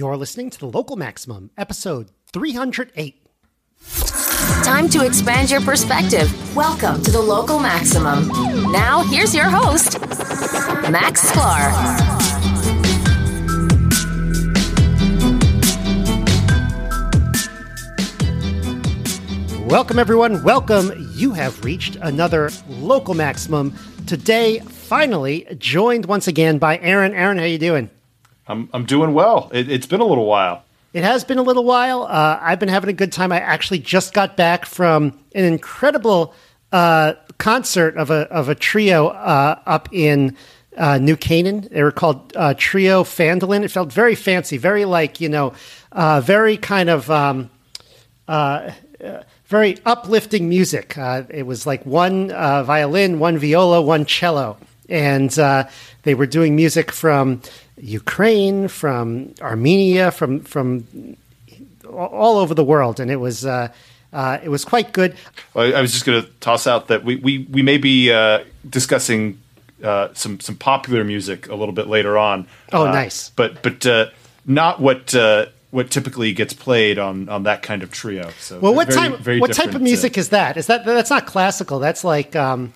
You're listening to the Local Maximum, episode 308. Time to expand your perspective. Welcome to the Local Maximum. Now, here's your host, Max Sklar. Welcome, everyone. Welcome. You have reached another Local Maximum. Today, finally, joined once again by Aaron. Aaron, how you doing? I'm I'm doing well. It, it's been a little while. It has been a little while. Uh, I've been having a good time. I actually just got back from an incredible uh, concert of a of a trio uh, up in uh, New Canaan. They were called uh, Trio Phandalin. It felt very fancy, very like you know, uh, very kind of. Um, very uplifting music. It was like one violin, one viola, one cello, and they were doing music from Ukraine, from Armenia, from from all over the world, and it was. Uh, uh, it was quite good. I was just going to toss out that we, we, we may be uh, discussing some some popular music a little bit later on. Oh, nice! But but not what what typically gets played on on that kind of trio. So well, what very, type very what type of music uh, is that? Is that that's not classical? That's like um,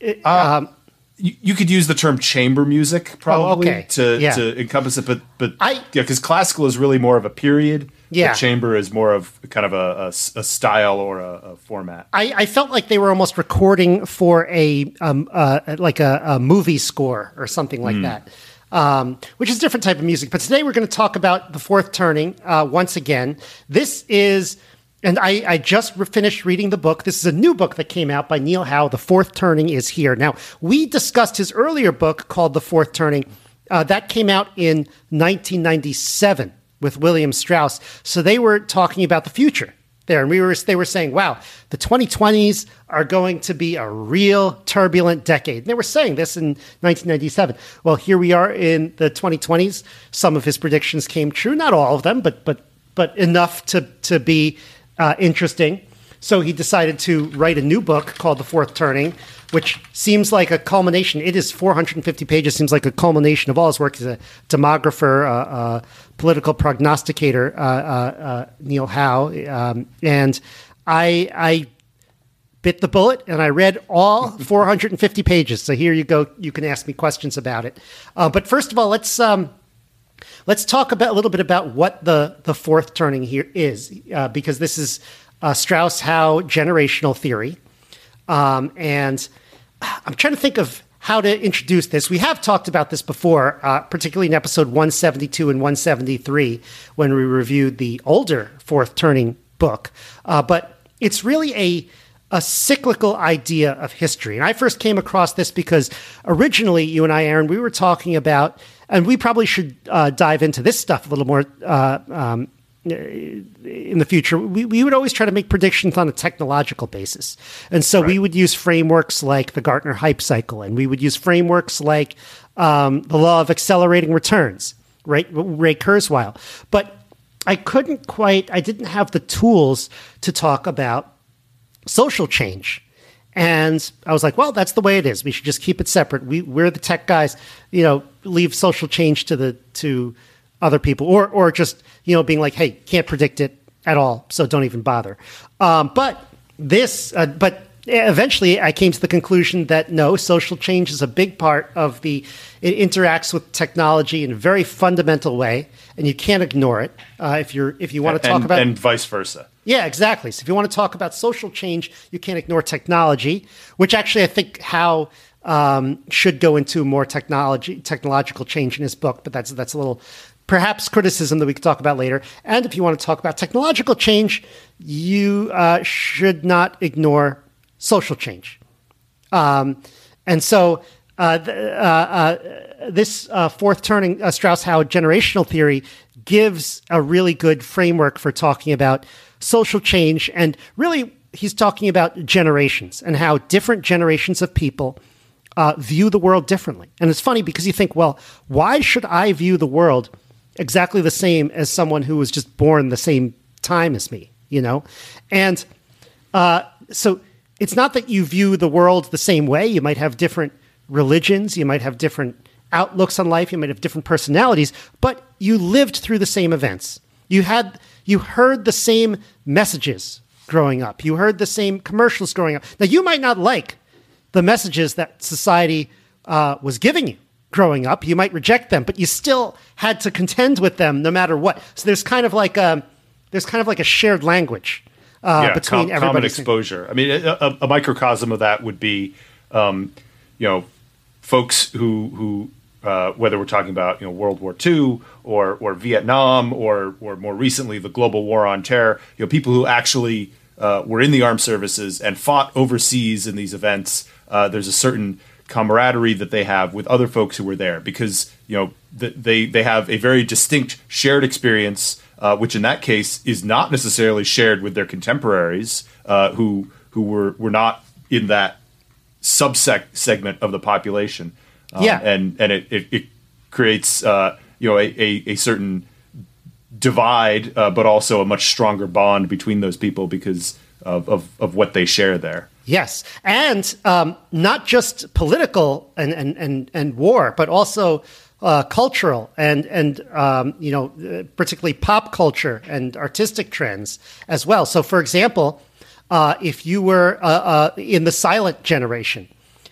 it, uh, um, you, you, could use the term chamber music probably oh, okay. to yeah. to encompass it, but but I, yeah, because classical is really more of a period. Yeah, chamber is more of kind of a, a, a style or a, a format. I, I, felt like they were almost recording for a um, uh, like a, movie score or something like mm. that um, which is a different type of music. But today we're going to talk about the fourth turning uh, once again. This is, and I, I just finished reading the book. This is a new book that came out by Neil Howe. The fourth turning is here. Now, we discussed his earlier book called The Fourth Turning. Uh, that came out in 1997 with William Strauss. So they were talking about the future there. And we were, they were saying, wow, the 2020s are going to be a real turbulent decade. And they were saying this in 1997. Well, here we are in the 2020s. Some of his predictions came true, not all of them, but, but, but enough to, to be uh, interesting. So he decided to write a new book called The Fourth Turning, which seems like a culmination. It is 450 pages, seems like a culmination of all his work. He's a demographer, a uh, uh, political prognosticator, uh, uh, uh, Neil Howe. Um, and I, I bit the bullet and I read all 450 pages. So here you go. You can ask me questions about it. but first of all, let's. Um, let's talk about a little bit about what the the fourth turning here is, because this is Strauss Howe generational theory. Um, and I'm trying to think of how to introduce this. We have talked about this before, uh, particularly in episode 172 and 173 when we reviewed the older fourth turning book. Uh, but it's really a a cyclical idea of history. And I first came across this because originally, you and I, Aaron, we were talking about, and we probably should uh, dive into this stuff a little more uh, um, in the future, we, we would always try to make predictions on a technological basis. And so right. we would use frameworks like the Gartner hype cycle, and we would use frameworks like um, the law of accelerating returns, right? Ray Kurzweil. But I couldn't quite, I didn't have the tools to talk about social change. And I was like, well, that's the way it is. We should just keep it separate. We, we're the tech guys, you know, leave social change to the, to, other people, or or just you know being like, hey, can't predict it at all, so don't even bother. Um, but this, uh, but eventually, I came to the conclusion that no, social change is a big part of the. It interacts with technology in a very fundamental way, and you can't ignore it uh, if you're if you want to talk and, about and vice versa. Yeah, exactly. So if you want to talk about social change, you can't ignore technology, which actually I think Howe um, should go into more technology technological change in his book, but that's that's a little perhaps criticism that we could talk about later. And if you want to talk about technological change, you uh, should not ignore social change. Um, and so uh, uh, uh, this uh, fourth turning uh, Strauss Howe generational theory gives a really good framework for talking about social change. And really, he's talking about generations and how different generations of people. View the world differently. And it's funny because you think, well, why should I view the world exactly the same as someone who was just born the same time as me, you know? And uh, so it's not that you view the world the same way. You might have different religions, you might have different outlooks on life, you might have different personalities, but you lived through the same events. You had you heard the same messages growing up. You heard the same commercials growing up. Now you might not like the messages that society uh, was giving you growing up. You might reject them, but you still had to contend with them no matter what. So there's kind of like a there's kind of like a shared language uh, yeah, between com- everybody. common exposure. I mean, a, a, a microcosm of that would be, um, you know, folks who who uh, whether we're talking about you know World War II or or Vietnam or or more recently the global war on terror, you know, people who actually uh, were in the armed services and fought overseas in these events. Uh, there's a certain camaraderie that they have with other folks who were there because you know th- they they have a very distinct shared experience, uh, which in that case is not necessarily shared with their contemporaries uh, who who were were not in that subsect segment of the population. Um, Yeah. and and it it, it creates uh, you know a, a, a certain divide, uh, but also a much stronger bond between those people because of, of, of what they share there. Yes, and um, not just political and, and, and, and war, but also uh, cultural and and um, you know particularly pop culture and artistic trends as well. So, for example, uh, if you were uh, uh, in the silent generation,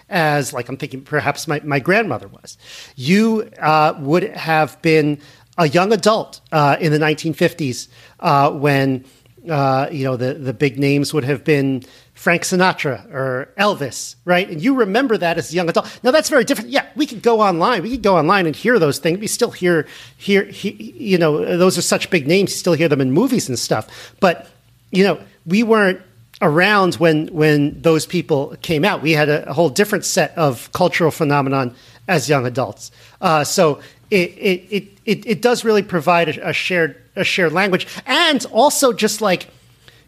as like I'm thinking perhaps my, my grandmother was, you uh, would have been a young adult uh, in the 1950s uh, when uh, you know the the big names would have been Frank Sinatra or Elvis, right? And you remember that as a young adult. Now that's very different. Yeah, we could go online. We could go online and hear those things. We still hear hear, he, you know those are such big names. You still hear them in movies and stuff. But you know we weren't around when when those people came out. We had a, a whole different set of cultural phenomenon as young adults. Uh, so it, it it it it does really provide a, a shared a shared language, and also just like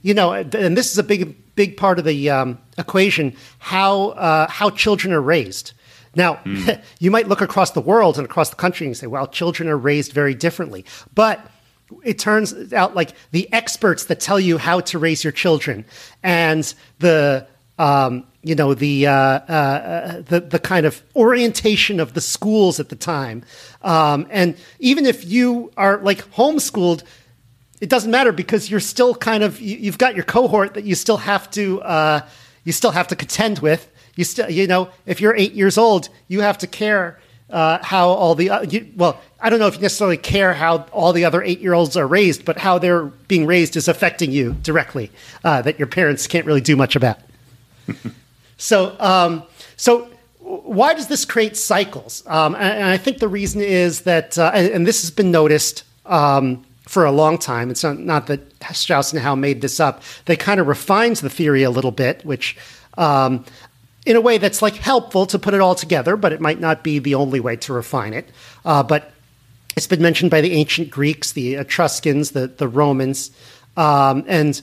you know, and this is a big big part of the um, equation how uh, how children are raised. Now, you might look across the world and across the country and say, "Well, children are raised very differently," but it turns out like the experts that tell you how to raise your children and the um, you know the, uh, uh, the the kind of orientation of the schools at the time, um, and even if you are like homeschooled, it doesn't matter because you're still kind of you, you've got your cohort that you still have to uh, you still have to contend with. You still you know if you're eight years old, you have to care uh, how all the uh, you, well I don't know if you necessarily care how all the other eight year olds are raised, but how they're being raised is affecting you directly uh, that your parents can't really do much about. so um, so why does this create cycles? Um, and, and, I think the reason is that, uh, and, and, this has been noticed um, for a long time. It's not, not, that Strauss and Howe made this up. They kind of refined the theory a little bit, which um, in a way that's like helpful to put it all together, but it might not be the only way to refine it. Uh, but it's been mentioned by the ancient Greeks, the Etruscans, the, the Romans, um, and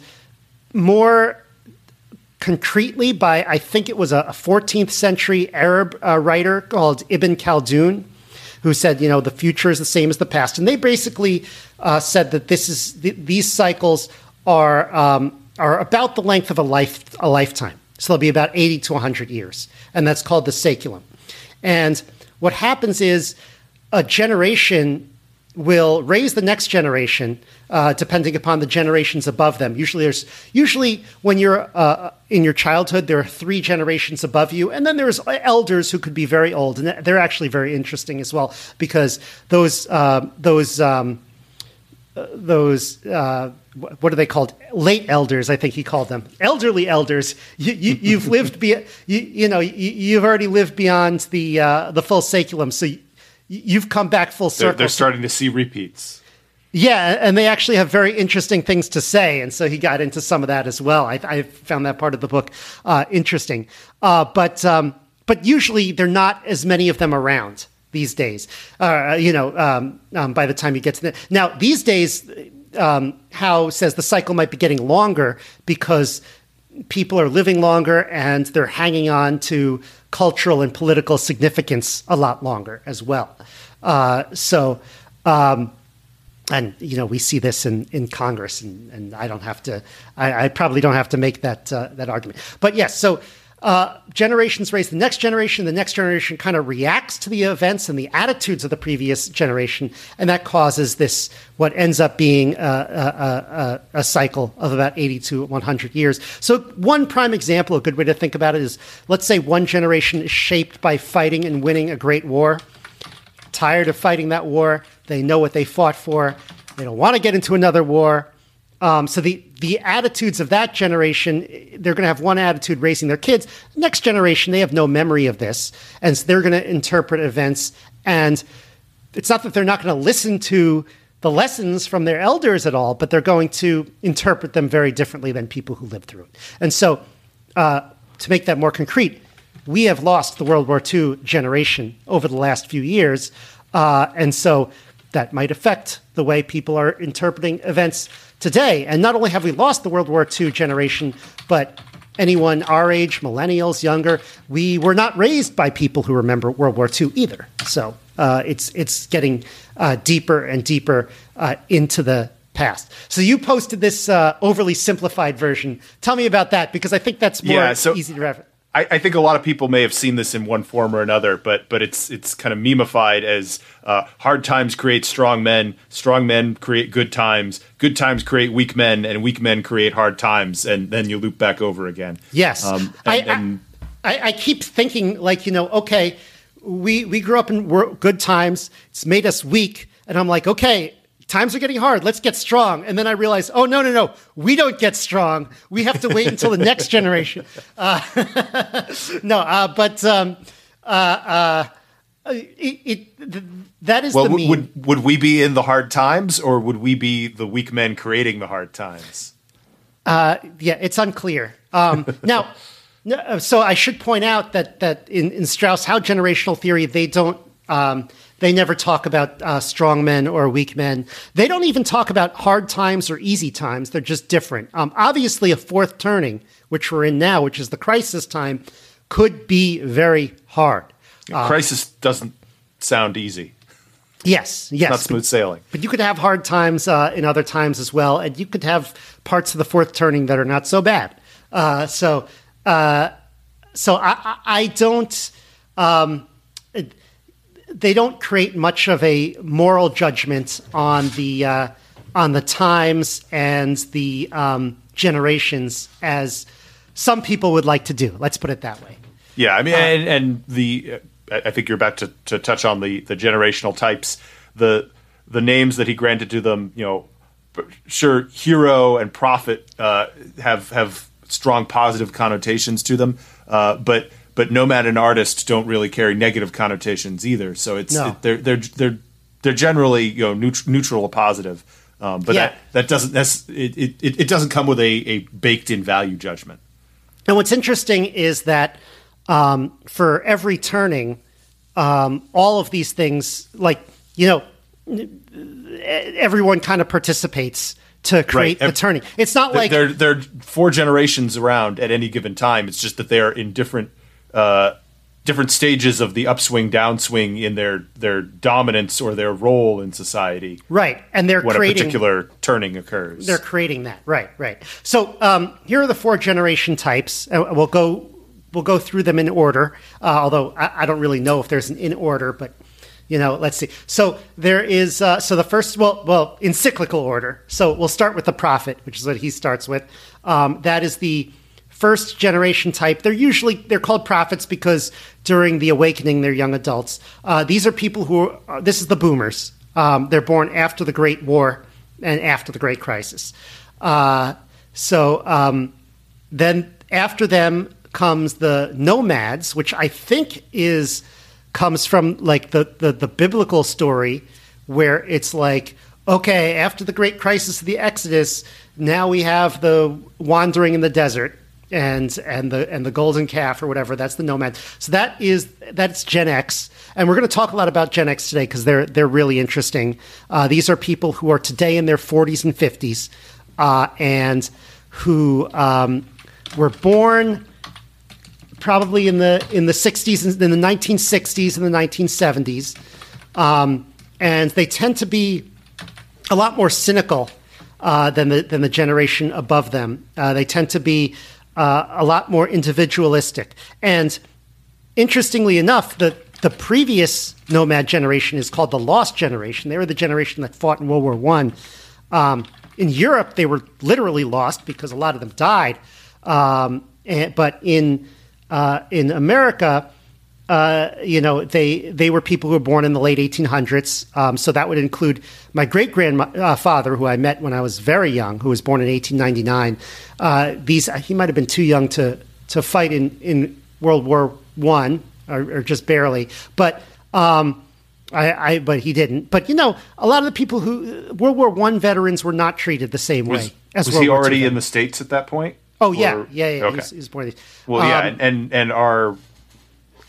more concretely by I think it was a 14th century Arab uh, writer called Ibn Khaldun, who said, you know, the future is the same as the past, and they basically uh, said that this is th- these cycles are um, are about the length of a life a lifetime, so they'll be about 80 to 100 years, and that's called the saeculum. And what happens is a generation will raise the next generation uh, depending upon the generations above them. Usually, there's usually when you're uh, in your childhood, there are three generations above you, and then there's elders who could be very old, and they're actually very interesting as well because those uh, those um, those uh, what are they called? Late elders, I think he called them. Elderly elders. You, you, have lived be, you, you know you, have already lived beyond the uh, the full saeculum, so. You, you've come back full circle. They're, they're, starting to see repeats. Yeah, and they actually have very interesting things to say, and so he got into some of that as well. I, I found that part of the book uh, interesting, uh, but um, but usually there are not as many of them around these days. Uh, you know, um, um, by the time you get to the now these days, um, Howe says the cycle might be getting longer because people are living longer and they're hanging on to cultural and political significance a lot longer as well. Uh, so, um, and you know, we see this in, in Congress, and, and I don't have to. I, I probably don't have to make that uh, that argument. But yes, so uh, generations raise the next generation. The next generation kind of reacts to the events and the attitudes of the previous generation, and that causes this what ends up being a, a, a, a cycle of about 80 to 100 years. So, one prime example, a good way to think about it is let's say one generation is shaped by fighting and winning a great war. Tired of fighting that war, they know what they fought for. They don't want to get into another war. Um, so the the attitudes of that generation, they're going to have one attitude raising their kids. Next generation, they have no memory of this, and so they're going to interpret events. And it's not that they're not going to listen to the lessons from their elders at all, but they're going to interpret them very differently than people who lived through it. And so, uh, to make that more concrete, we have lost the World War II generation over the last few years, uh, and so that might affect the way people are interpreting events today. And not only have we lost the World War II generation, but anyone our age, millennials, younger, we were not raised by people who remember World War II either. So uh, it's it's getting uh, deeper and deeper uh, into the past. So you posted this uh, overly simplified version. Tell me about that because I think that's more yeah, so- easy to reference. I, I, think a lot of people may have seen this in one form or another, but but it's it's kind of memeified as uh, hard times create strong men, strong men create good times, good times create weak men, and weak men create hard times, and then you loop back over again. Yes, um, and, I, and, I, I, keep thinking like you know, okay, we we grew up in good times. It's made us weak, and I'm like, okay, times are getting hard. Let's get strong. And then I realized, oh, no, no, no. We don't get strong. We have to wait until the next generation. Uh, no, uh, but um, uh, uh it, it, that is well, the meme. Would, would we be in the hard times or would we be the weak men creating the hard times? Uh, yeah, it's unclear. Um, now, so I should point out that, that in, in Strauss Howe generational theory, they don't. Um, they never talk about uh, strong men or weak men. They don't even talk about hard times or easy times. They're just different. Um, obviously, a fourth turning, which we're in now, which is the crisis time, could be very hard. Crisis doesn't sound easy. Yes, yes. It's not smooth sailing. But, but you could have hard times uh, in other times as well, and you could have parts of the fourth turning that are not so bad. Uh, so, uh, so I, I don't. Um, they don't create much of a moral judgment on the uh, on the times and the um, generations as some people would like to do. Let's put it that way. Yeah, I mean, uh, and, and, the uh, I think you're about to, to touch on the the generational types, the the names that he granted to them. You know, sure, hero and prophet uh, have have strong positive connotations to them, uh, but but nomad and artist don't really carry negative connotations either. So it's no. it, they're they're they're they're generally you know neut- neutral or positive. Um, but yeah. that, that doesn't that's, it, it, it doesn't come with a, a baked in value judgment. And what's interesting is that um, for every turning, um, all of these things, like you know, everyone kind of participates to create right. the turning. It's not like they're they're four generations around at any given time. It's just that they are in different uh, different stages of the upswing, downswing in their their dominance or their role in society. Right, and they're when creating, a particular turning occurs. They're creating that. Right, right. So um, here are the four generation types. Uh, we'll go we'll go through them in order. Uh, although I, I, don't really know if there's an in order, but you know, let's see. So there is uh, so the first well well in cyclical order. So we'll start with the prophet, which is what he starts with. Um, that is the first generation type. They're usually they're called prophets because during the awakening they're young adults. Uh, these are people who are, uh, this is the boomers. Um, they're born after the Great War and after the Great Crisis. Uh, so um, then after them comes the nomads, which I think is comes from like the, the, the biblical story where it's like okay after the great crisis of the exodus now we have the wandering in the desert and and the and the golden calf or whatever. That's the nomad. So that is that's Gen X, and we're going to talk a lot about Gen X today because they're they're really interesting. Uh, these are people who are today in their 40s and 50s, uh, and who um, were born probably in the in the 60s in the 1960s and the 1970s, um, and they tend to be a lot more cynical. Uh, than the than the generation above them. Uh, they tend to be uh, a lot more individualistic. And interestingly enough, the the previous nomad generation is called the lost generation. They were the generation that fought in World War One. Um, in Europe, they were literally lost because a lot of them died. Um, and, but in uh, in America, uh, you know, they they were people who were born in the late 1800s. Um, so that would include my great grandfather, who I met when I was very young, who was born in 1899. Uh, these he might have been too young to to fight in in World War One or, or, just barely, but. Um, I, I, but he didn't. But you know, a lot of the people who World War One veterans were not treated the same was, way. As was World he already in the states at that point? Oh yeah, or, yeah, yeah. Okay. He's, he's born. Well, um, yeah, and and our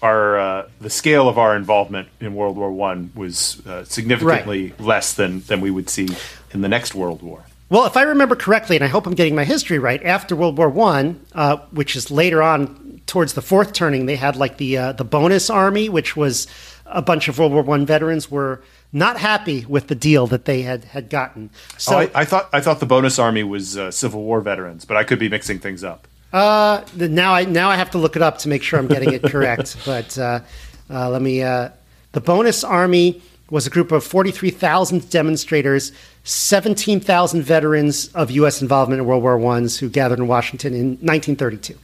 our uh, the scale of our involvement in World War One was uh, significantly right. less than than we would see in the next World War. Well, if I remember correctly, and I hope I'm getting my history right, after World War One, uh, which is later on towards the fourth turning, they had like the uh, the bonus army, which was a bunch of World War One veterans were not happy with the deal that they had had gotten. So oh, I, I, thought I thought the bonus army was uh, Civil War veterans, but I could be mixing things up. Uh, now I now I have to look it up to make sure I'm getting it correct. but uh, uh, let me. Uh, the bonus army was a group of 43,000 demonstrators, 17,000 veterans of U.S. involvement in World War Ones who gathered in Washington in 1932.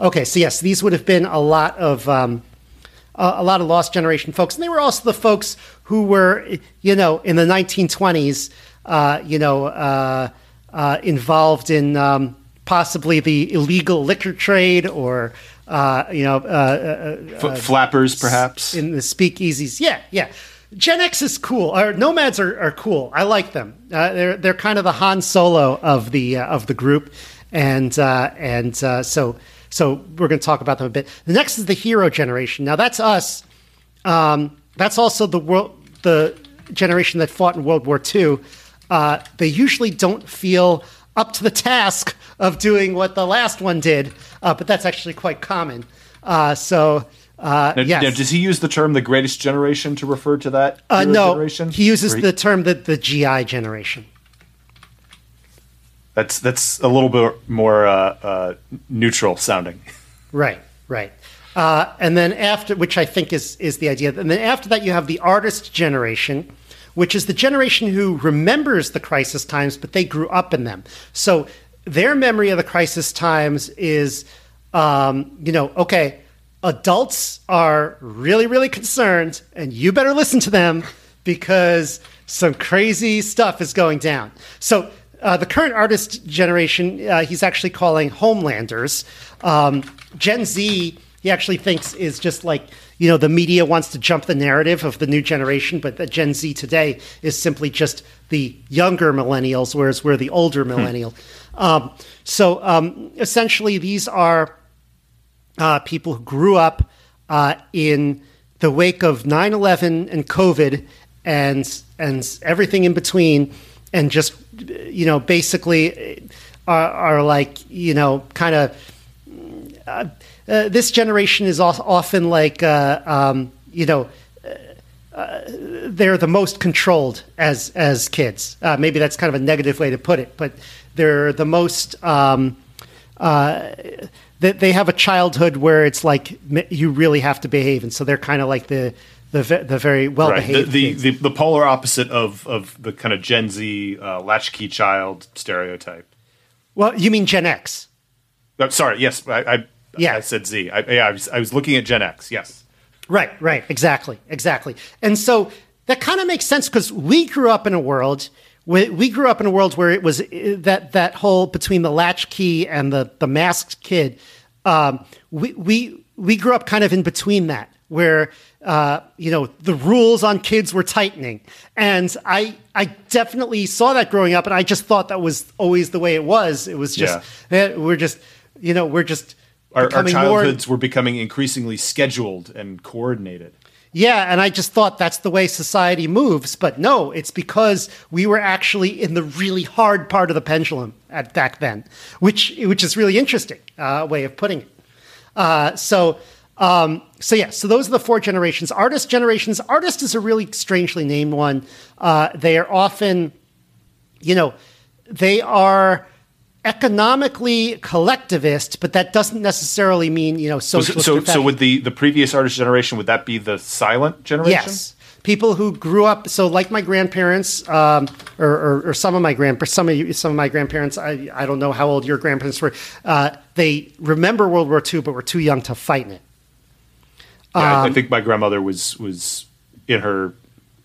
Okay, so yes, these would have been a lot of. Um, a lot of lost generation folks, and they were also the folks who were, you know, in the 1920s, uh, you know, uh, uh, involved in um, possibly the illegal liquor trade or uh, you know uh, uh, uh flappers perhaps? in the speakeasies. Yeah yeah. Gen x is cool. Nomads are, are cool. I like them. Uh, they're they're kind of the han solo of the uh, of the group. And and so so we're going to talk about them a bit. The next is the hero generation. Now that's us. Um, that's also the world the generation that fought in world war ii they usually don't feel up to the task of doing what the last one did, uh, but that's actually quite common. Uh, so. Uh, now, yes. Now, does he use the term "the greatest generation" to refer to that? Uh, no, generation? he uses he... the term the, the GI generation. That's that's a little bit more uh, uh, neutral sounding. Right, right. Uh, and then after, which I think is is the idea, and then after that you have the artist generation, which is the generation who remembers the crisis times, but they grew up in them. So their memory of the crisis times is, um, you know, okay, adults are really, really concerned, and you better listen to them because some crazy stuff is going down. So uh, the current artist generation, uh, he's actually calling Homelanders. Um, Gen Z, he actually thinks is just like you know the media wants to jump the narrative of the new generation, but the Gen Z today is simply just the younger millennials, whereas we're the older hmm. millennial. Hmm. Um, so um, essentially, these are uh, people who grew up uh, in the wake of 9-11 and COVID and and everything in between, and just you know basically are, are like you know kind of. Uh, uh, this generation is often like uh, um, you know uh, uh, they're the most controlled as as kids. Uh, maybe that's kind of a negative way to put it, but they're the most. Um, they, they have a childhood where it's like you really have to behave, and so they're kind of like the the, the very well behaved. Right. The, the, the, the, polar opposite of, of the kind of Gen Z uh, latchkey child stereotype. Well, you mean Gen X? Oh, sorry, yes, I, I yeah. I said Z. I, yeah, I was, I was looking at Gen X. Yes. Right, right. Exactly, exactly. And so that kind of makes sense because we grew up in a world we, we grew up in a world where it was uh, that that whole between the latchkey and the the masked kid. Um, we we we grew up kind of in between that, where uh, you know the rules on kids were tightening, and I I definitely saw that growing up, and I just thought that was always the way it was. It was just yeah. Eh, we're just you know we're just our, our childhoods more, were becoming increasingly scheduled and coordinated. Yeah, and I just thought that's the way society moves, but no, it's because we were actually in the really hard part of the pendulum at back then, which which is really interesting uh, way of putting it. Uh, so. Um, so yeah, so those are the four generations. Artist generations. Artist is a really strangely named one. Uh, they are often, you know, they are economically collectivist, but that doesn't necessarily mean you know So, socialist. so, so fascist. with the the previous artist generation, would that be the silent generation? Yes. People who grew up, so like my grandparents, um, or, or, or some of my grandparents, some of you, some of my grandparents. I, I don't know how old your grandparents were. Uh, they remember World War II, but were too young to fight in it. Yeah, I- I Um, think my grandmother was was in her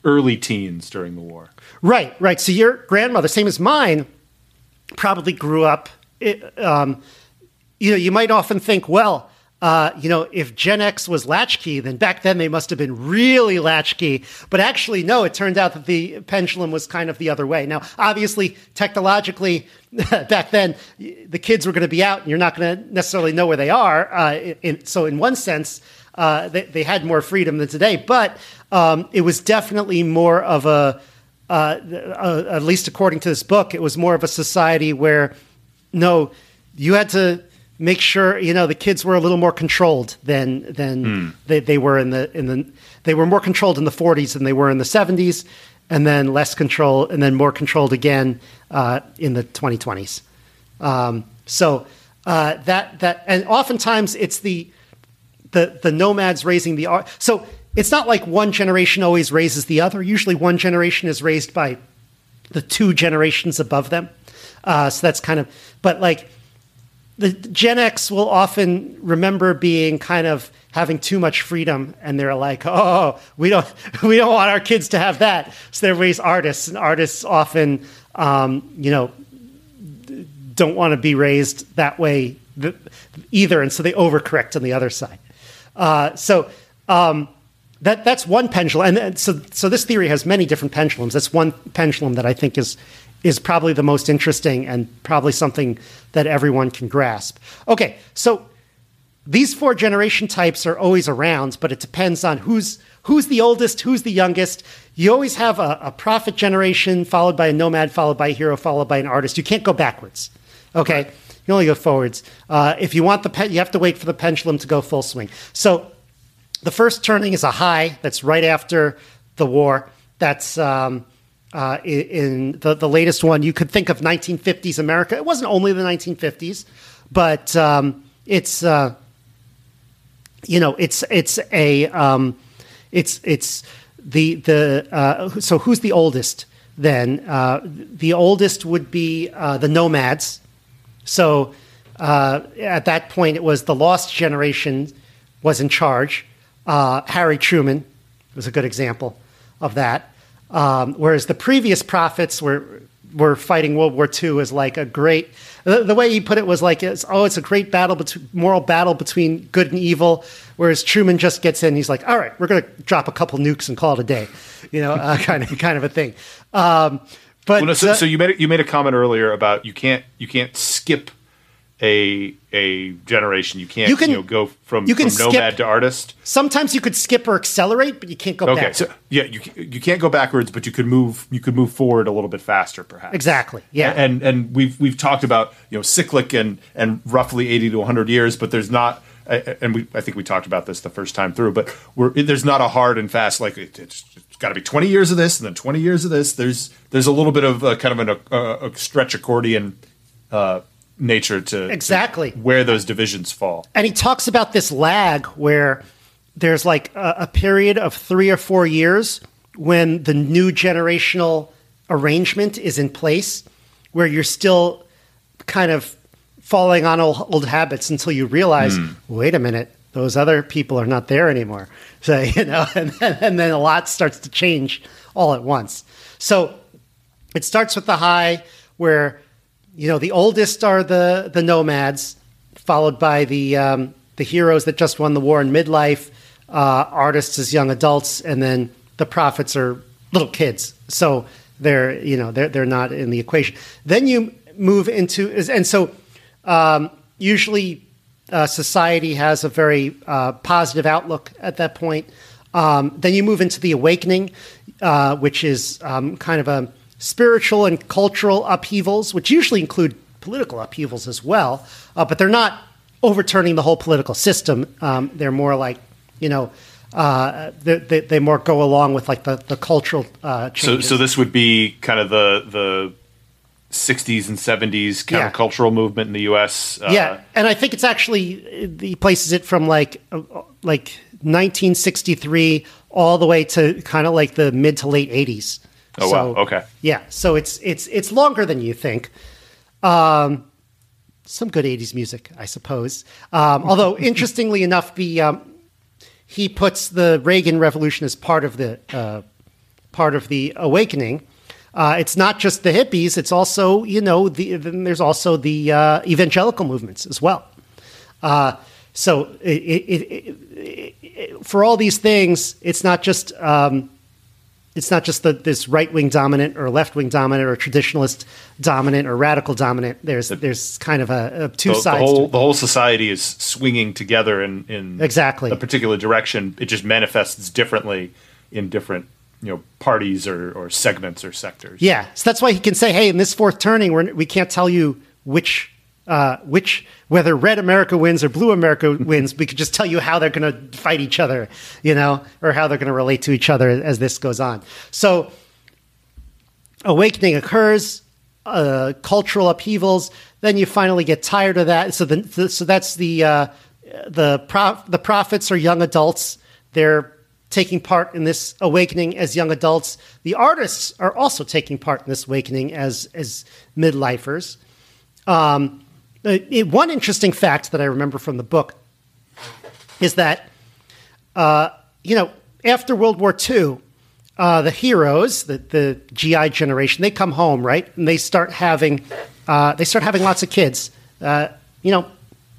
early teens during the war. Right, right. So your grandmother, same as mine, probably grew up. Um, you know, you might often think, well, uh, you know, if Gen X was latchkey, then back then they must have been really latchkey. But actually, no. It turned out that the pendulum was kind of the other way. Now, obviously, technologically, back then the kids were going to be out, and you're not going to necessarily know where they are. Uh, in, so, in one sense, uh, they, they had more freedom than today. But um, it was definitely more of a uh, uh, at least according to this book, it was more of a society where no, you had to make sure you know the kids were a little more controlled than than they, they were in the in the they were more controlled in the 40s than they were in the 70s, and then less control and then more controlled again uh, in the 2020s. Um, so uh, that that and oftentimes it's the the the nomads raising the art. So it's not like one generation always raises the other. Usually, one generation is raised by the two generations above them. Uh, so that's kind of, but like the Gen X will often remember being kind of having too much freedom, and they're like, "Oh, we don't, we don't want our kids to have that." So they raise artists, and artists often, um, you know, don't want to be raised that way either, and so they overcorrect on the other side. Uh, so um, that that's one pendulum, and, and so so this theory has many different pendulums. That's one pendulum that I think is is probably the most interesting and probably something that everyone can grasp. Okay, so these four generation types are always around, but it depends on who's who's the oldest, who's the youngest. You always have a, a prophet generation followed by a nomad, followed by a hero, followed by an artist. You can't go backwards. Okay, you only go forwards. Uh, if you want the pen, you have to wait for the pendulum to go full swing. So the first turning is a high. That's right after the war. That's um, uh, in, the, the latest one. You could think of 1950s America. It wasn't only the 1950s, but um, it's uh, you know it's it's a um, it's it's the the uh, so who's the oldest then? Uh, the oldest would be uh, the nomads. So uh, at that point, it was the lost generation was in charge. Uh, Harry Truman was a good example of that. Um, whereas the previous prophets were were fighting World War II as like a great. The, the way he put it was like, it's, "Oh, it's a great battle, between, moral battle between good and evil." Whereas Truman just gets in, he's like, "All right, we're going to drop a couple nukes and call it a day," you know, uh, kind of kind of a thing. Um, but Well, no, so, so you made a, you made a comment earlier about you can't you can't skip a a generation. You can't You you, can- know go from, you can from nomad skip- to artist. sometimes you could skip or accelerate, but you can't go Okay, back. so yeah, you you can't go backwards, but you could move you could move forward a little bit faster, perhaps. Exactly, yeah. And and we've we've talked about you know cyclic and and roughly eighty to one hundred years, but there's not. And we, I think we talked about this the first time through, but we're, there's not a hard and fast like it, it's, it's got to be 20 years of this and then 20 years of this. There's there's a little bit of a, kind of an, a, a stretch accordion uh, nature to to Exactly. where those divisions fall. and he talks about this lag where there's like a, a period of three or four years when the new generational arrangement is in place, where you're still kind of falling on old, old habits until you realize, hmm. wait a minute, those other people are not there anymore. So you know, and then, and then a lot starts to change all at once. So it starts with the high where you know the oldest are the the nomads followed by the um, the heroes that just won the war in midlife uh, artists as young adults and then the prophets are little kids so they're you know they're, they're not in the equation then you move into and so um, usually uh, society has a very uh, positive outlook at that point. Um, then you move into the awakening, uh, which is um, kind of a spiritual and cultural upheavals, which usually include political upheavals as well, uh, but they're not overturning the whole political system. Um, they're more like, you know, uh, they, they, they more go along with like the, the cultural uh, So changes. so this would be kind of the the 60s and 70s countercultural movement in the U.S. Uh, yeah, and I think it's actually he places it from like uh, like 1963 all the way to kind of like the mid to late 80s. Oh so, wow! Okay. Yeah, so it's it's it's longer than you think. Um, some good 80s music, I suppose. Um, although interestingly enough, the um, he puts the Reagan Revolution as part of the uh, part of the awakening. Uh, it's not just the hippies; it's also you know the, then there's also the uh, evangelical movements as well. Uh, so it, it, it, for all these things, it's not just um, it's not just the, this right wing dominant or left wing dominant or traditionalist dominant or radical dominant. There's there's kind of a, a two the, sides. The whole, the whole society is swinging together in, in exactly a particular direction. It just manifests differently in different you know parties or, or segments or sectors. Yeah, so that's why he can say, "Hey, in this fourth turning, we're, we can't tell you which uh, which whether red America wins or blue America wins. We could just tell you how they're going to fight each other, you know, or how they're going to relate to each other as this goes on. So, awakening occurs, uh, cultural upheavals. Then you finally get tired of that. So, the, so that's the uh, the prof, the prophets are young adults. They're taking part in this awakening as young adults. The artists are also taking part in this awakening as as midlifers. Um, uh, one interesting fact that I remember from the book is that, uh, you know, after World War II, uh, the heroes, the, the GI generation, they come home, right, and they start having, uh, they start having lots of kids. Uh, you know,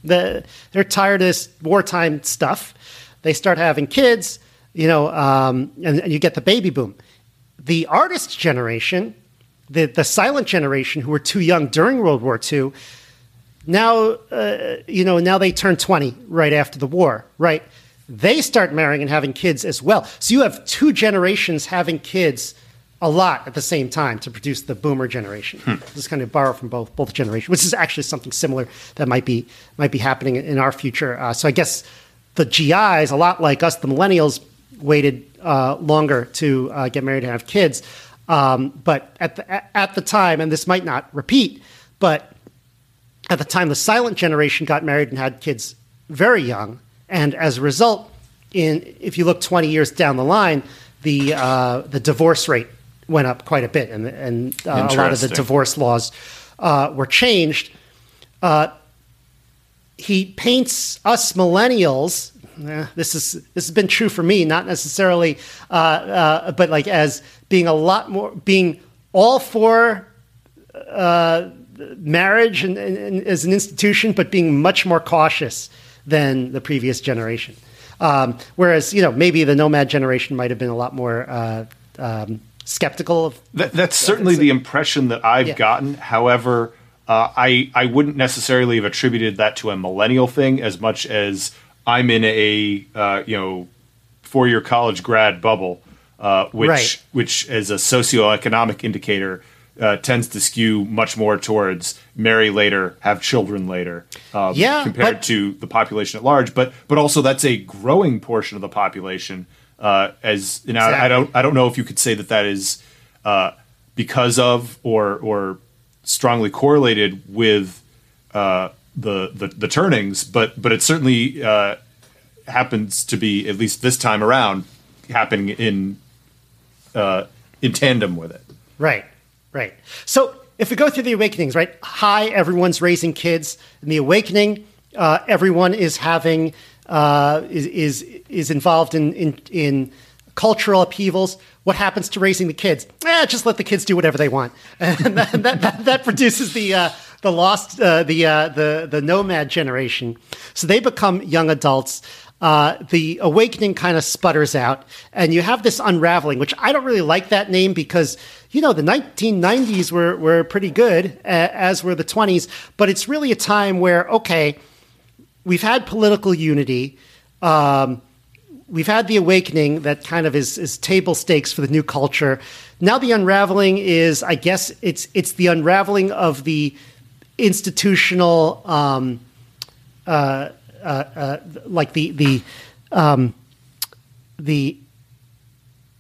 the, they're tired of this wartime stuff. They start having kids, you know, um, and, and you get the baby boom. The artist generation, the the silent generation, who were too young during World War II, now, uh, you know, now they turn 20 right after the war, right? They start marrying and having kids as well. So you have two generations having kids a lot at the same time to produce the boomer generation. Hmm. Just kind of borrow from both both generations, which is actually something similar that might be might be happening in our future. Uh, so I guess the GIs, a lot like us, the millennials, waited uh, longer to uh, get married and have kids. Um, but at the at the time, and this might not repeat, but at the time, the silent generation got married and had kids very young, and as a result, in if you look 20 years down the line, the uh, the divorce rate went up quite a bit, and, and uh, a lot of the divorce laws uh, were changed. Uh, he paints us millennials. Eh, this is this has been true for me, not necessarily, uh, uh, but like as being a lot more being all for marriage and, and, and, as an institution, but being much more cautious than the previous generation. Um, whereas, you know, maybe the nomad generation might have been a lot more uh, um, skeptical of. That, that's certainly the impression that I've yeah. gotten. However, uh, I I wouldn't necessarily have attributed that to a millennial thing as much as I'm in a uh, you know four year college grad bubble, uh, which right. which is a socioeconomic indicator uh, tends to skew much more towards marry later, have children later, um, yeah, compared but, to the population at large. But but also that's a growing portion of the population. Uh, as you know, exactly. I, I, don't I don't know if you could say that that is uh, because of or or strongly correlated with uh, the, the the turnings, but but it certainly uh, happens to be at least this time around happening in uh, in tandem with it. Right. Right. So if we go through the awakenings, right? High, everyone's raising kids. In the awakening, uh, everyone is having uh, is, is is involved in, in in cultural upheavals. What happens to raising the kids? Eh, just let the kids do whatever they want, and that, that, that, that produces the uh, the lost uh, the uh, the the nomad generation. So they become young adults. Uh, the awakening kind of sputters out, and you have this unraveling, which I don't really like that name because you know, the 1990s were, were pretty good, uh, as were the 20s, but it's really a time where, okay, we've had political unity. Um, we've had the awakening that kind of is, is table stakes for the new culture. Now the unraveling is, I guess, it's it's the unraveling of the institutional, um, uh, uh, uh like the the um, the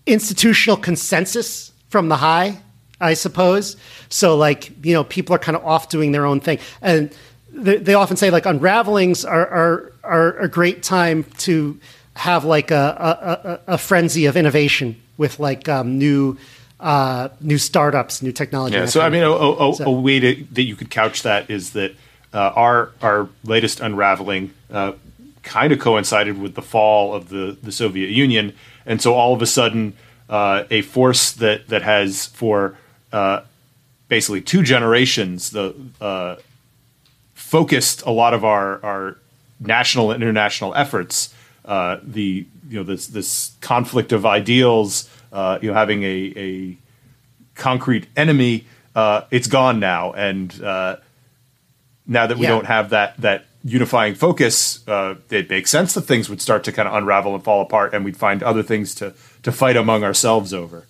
institutional consensus from the high I suppose. So like you know, people are kind of off doing their own thing, and they, they often say like unravelings are, are are a great time to have like a a, a, frenzy of innovation with like um, new uh, new startups, new technology. Yeah. So I mean, a, a, So- a way to, that you could couch that is that uh, our our latest unraveling uh, kind of coincided with the fall of the the Soviet Union, and so all of a sudden, uh, a force that that has for uh, basically two generations the uh, focused a lot of our our national and international efforts. Uh, the you know this this conflict of ideals, uh, you know having a, a concrete enemy, uh, it's gone now, and uh, now that we Yeah. don't have that that unifying focus, uh, it makes sense that things would start to kind of unravel and fall apart, and we'd find other things to to fight among ourselves over.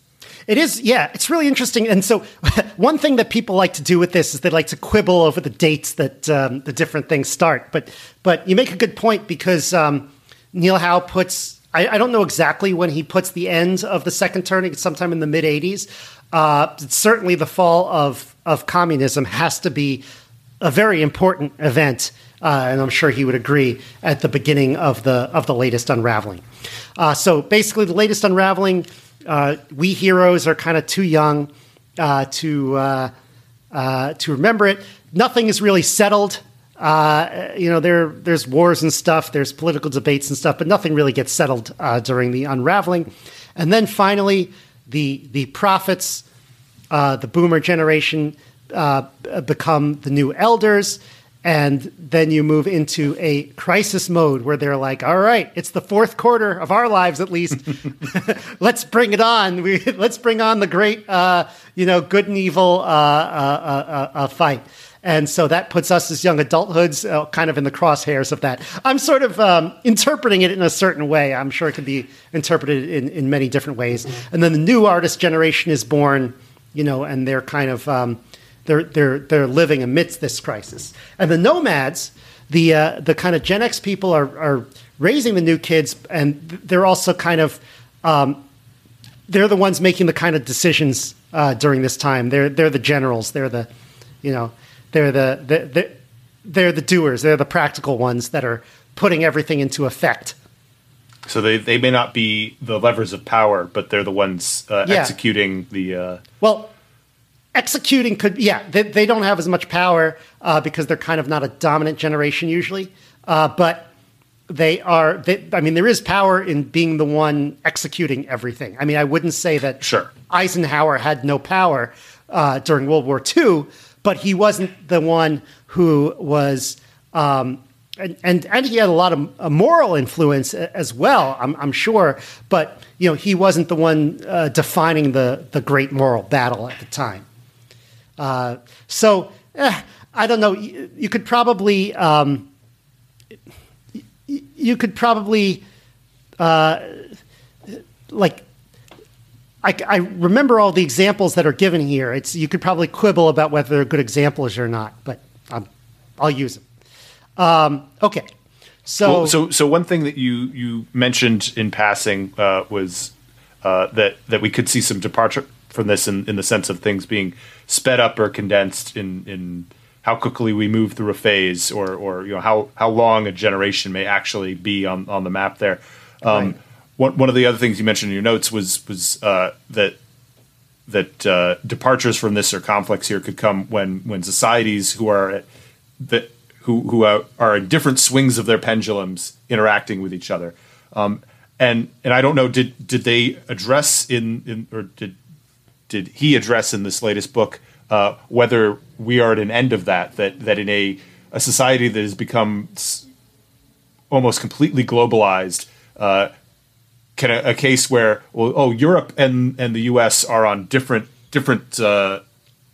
It is, yeah, it's really interesting. And so, one thing that people like to do with this is they like to quibble over the dates that um, the different things start. But, but you make a good point because um, Neil Howe puts, I, I don't know exactly when he puts the end of the second turning, it's sometime in the mid 80s. Uh, certainly, the fall of, of communism has to be a very important event, uh, and I'm sure he would agree at the beginning of the of the latest unraveling. Uh, so basically, the latest unraveling, uh, we heroes are kind of too young uh, to uh, uh, to remember it. Nothing is really settled. You know, there there's wars and stuff. There's political debates and stuff, but nothing really gets settled during the unraveling. And then finally, the the prophets the boomer generation become the new elders. And then you move into a crisis mode where they're like, all right, it's the fourth quarter of our lives at least. let's bring it on. We, let's bring on the great, uh, you know, good and evil uh, uh, uh, uh, fight. And so that puts us as young adulthoods uh, kind of in the crosshairs of that. I'm sort of um, interpreting it in a certain way. I'm sure it could be interpreted in, in many different ways. And then the new artist generation is born, you know, and they're kind of um, they're they're they're living amidst this crisis. And the nomads, the uh, the kind of Gen X people are are raising the new kids, and they're also kind of um, they're the ones making the kind of decisions uh, during this time. They're they're the generals. They're the, you know, they're the, the, the they're the doers. They're the practical ones that are putting everything into effect. So they, they may not be the levers of power, but they're the ones uh, Yeah. executing the. Uh, Well, executing could yeah they, they don't have as much power uh, because they're kind of not a dominant generation usually, uh, but they are. They, I mean, there is power in being the one executing everything. I mean, I wouldn't say that Sure. Eisenhower had no power uh, during World War II, but he wasn't the one who was. Um, and, and and he had a lot of uh, moral influence as well, I'm, I'm sure. But you know, he wasn't the one uh, defining the the great moral battle at the time. Uh, so eh, I don't know. You, you could probably um, you could probably uh, like I, I remember all the examples that are given here. It's you could probably quibble about whether they're good examples or not, but um, I'll use them. Um, okay, so, Well, so so one thing that you you mentioned in passing uh, was uh, that that we could see some departure from this in, in the sense of things being sped up or condensed in in how quickly we move through a phase or or you know how how long a generation may actually be on on the map there. Um, Right. One one of the other things you mentioned in your notes was was uh, that that uh, departures from this or conflicts here could come when when societies who are at, that who who are, are in different swings of their pendulums interacting with each other. Um, and and I don't know did did they address in, in or did did he address in this latest book uh, whether we are at an end of that that that in a a society that has become almost completely globalized uh, can a, a case where well, oh Europe and and the U.S. are on different different uh,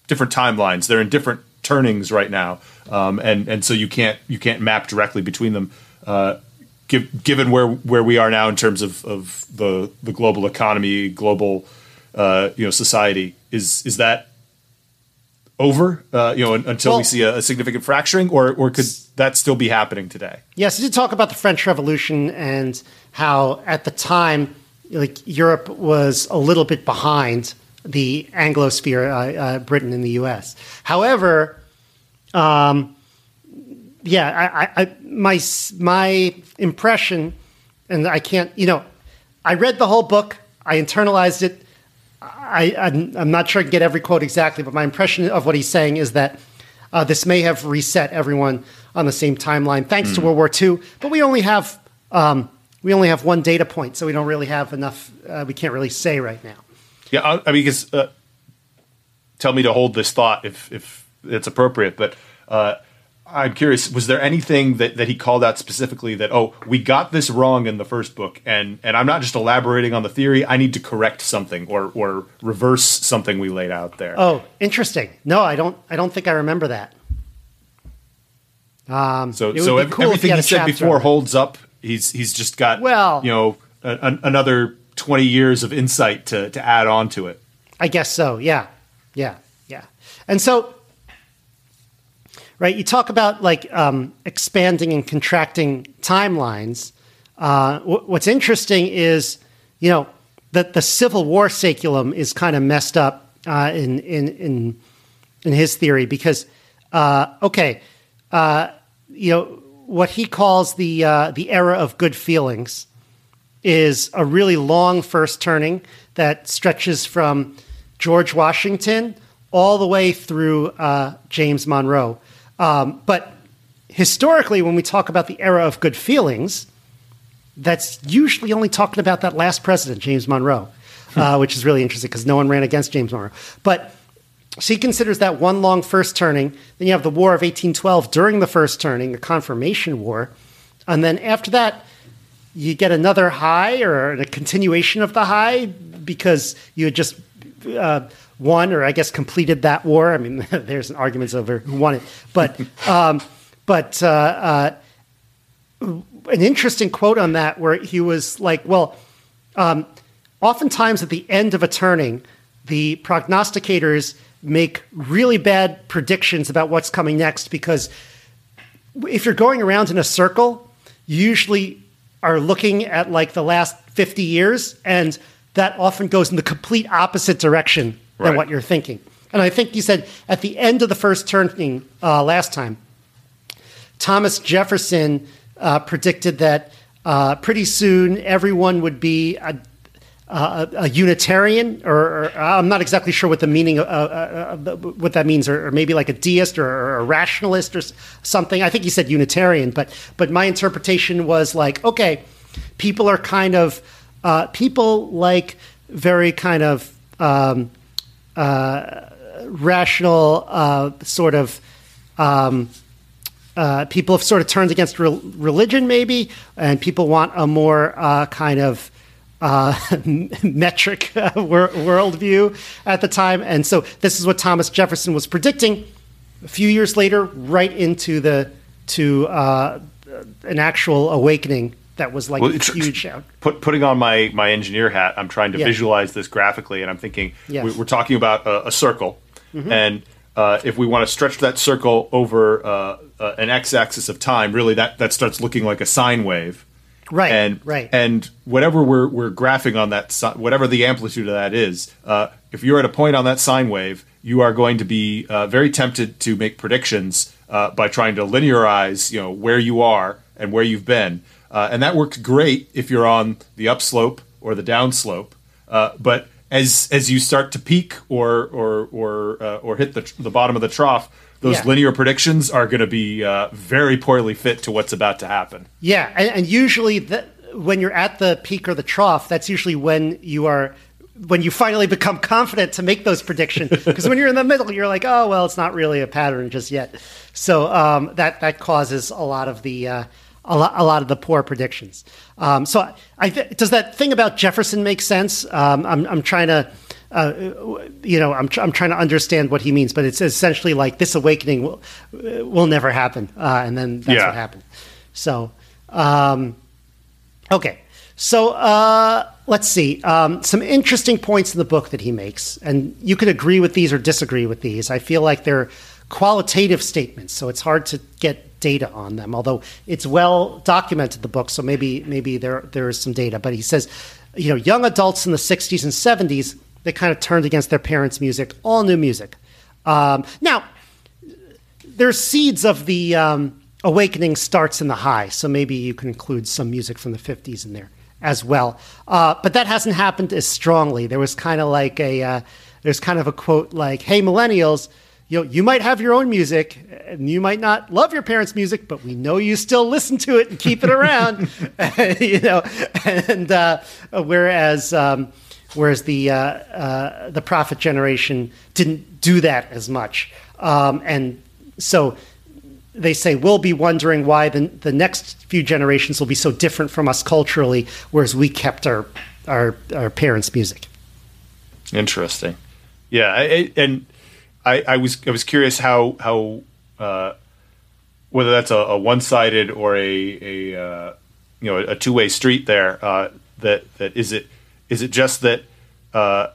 different timelines. They're in different turnings right now, um, and and so you can't you can't map directly between them. Uh, give, given where where we are now in terms of, of the the global economy, global uh, you know society, is is that over? Uh, you know, un- until we see a, a significant fracturing, or or could that still be happening today? Yes, you did talk about the French Revolution and how at the time, like Europe was a little bit behind the Anglosphere, uh, uh, Britain and the U.S. However, um, yeah, I, I, my my impression, and I can't, you know, I read the whole book, I internalized it. I, I'm, I'm not sure I can get every quote exactly, but my impression of what he's saying is that uh, this may have reset everyone on the same timeline, thanks mm. to World War II. But we only have um, we only have one data point, so we don't really have enough. Uh, we can't really say right now. Yeah, I, I mean, because uh, tell me to hold this thought if if it's appropriate, but. I'm curious, was there anything that, that he called out specifically that, oh, we got this wrong in the first book, and, and I'm not just elaborating on the theory, I need to correct something or, or reverse something we laid out there. Oh, interesting. No, I don't I don't think I remember that. Um, so so cool everything he, he said before holds up. He's he's just got well, you know, a, a, another 20 years of insight to, to add on to it. I guess so. Yeah. Yeah. Yeah. And so right? You talk about like um, expanding and contracting timelines. Uh, w- what's interesting is, you know, that the Civil War saeculum is kind of messed up uh, in, in in in his theory because, uh, okay, uh, you know what he calls the uh, the era of good feelings is a really long first turning that stretches from George Washington all the way through uh, James Monroe. Um, but historically, when we talk about the era of good feelings, that's usually only talking about that last president, James Monroe, uh, which is really interesting because no one ran against James Monroe. But so he considers that one long first turning. Then you have the War of 1812 during the first turning, the Confirmation War. And then after that, you get another high or a continuation of the high because you had just uh, won, or I guess completed that war. I mean, there's an arguments over who won it, but um, but uh, uh, an interesting quote on that where he was like, well, um, oftentimes at the end of a turning, the prognosticators make really bad predictions about what's coming next because if you're going around in a circle, you usually are looking at like the last 50 years and that often goes in the complete opposite direction than right. what you're thinking. And I think you said at the end of the first turning uh, last time, Thomas Jefferson uh, predicted that uh, pretty soon everyone would be a, a, a Unitarian, or, or, I'm not exactly sure what the meaning of uh, uh, what that means, or, or, maybe like a deist or, or, a rationalist or something. I think he said Unitarian, but but my interpretation was like, okay, people are kind of uh, people like very kind of um, uh, rational uh, sort of um, uh, people have sort of turned against re- religion, maybe, and people want a more uh, kind of uh, metric wor- worldview at the time. And so this is what Thomas Jefferson was predicting. A few years later, right into the to an actual awakening that was like well, a huge shout. Put, putting on my my engineer hat, I'm trying to yeah. visualize this graphically, and I'm thinking yes. we, are talking about a, a circle, mm-hmm. and uh, if we want to stretch that circle over uh, uh, an x-axis of time, really that that starts looking like a sine wave. Right. And right. And whatever we're we're graphing on that, whatever the amplitude of that is, uh, if you're at a point on that sine wave, you are going to be uh, very tempted to make predictions uh, by trying to linearize, you know, where you are and where you've been. Uh, and that works great if you're on the upslope or the downslope. Uh, but as as you start to peak or or or uh, or hit the the bottom of the trough, those yeah. linear predictions are going to be uh, very poorly fit to what's about to happen. Yeah, and, and usually the, when you're at the peak or the trough, that's usually when you are when you finally become confident to make those predictions. Because when you're in the middle, you're like, oh well, it's not really a pattern just yet. So um, that that causes a lot of the uh, a lot, a lot of the poor predictions. Um, so, I th- does that thing about Jefferson make sense? Um, I'm, I'm trying to, uh, you know, I'm, tr- I'm trying to understand what he means, but it's essentially like this awakening will will never happen, uh, and then that's yeah. what happened. So, um, okay, so uh, let's see um, some interesting points in the book that he makes, and you can agree with these or disagree with these. I feel like they're qualitative statements, so it's hard to get data on them. Although it's well documented the book, so maybe maybe there there is some data. But he says, you know, young adults in the 60s and 70s they kind of turned against their parents' music, all new music. Um, now, there's seeds of the um, awakening starts in the high, so maybe you can include some music from the 50s in there as well. Uh, but that hasn't happened as strongly. There was kind of like a, uh, there's kind of a quote like, hey, millennials, you know, you might have your own music and you might not love your parents' music, but we know you still listen to it and keep it around, you know, and uh, whereas, um, whereas the, uh, uh, the prophet generation didn't do that as much. Um, and so they say we'll be wondering why the, the next few generations will be so different from us culturally, whereas we kept our our, our parents' music. Interesting. Yeah, I, and I, I was I was curious how how uh, whether that's a, a one sided or a a uh, you know a two way street there. Uh, that that is it is it just that uh,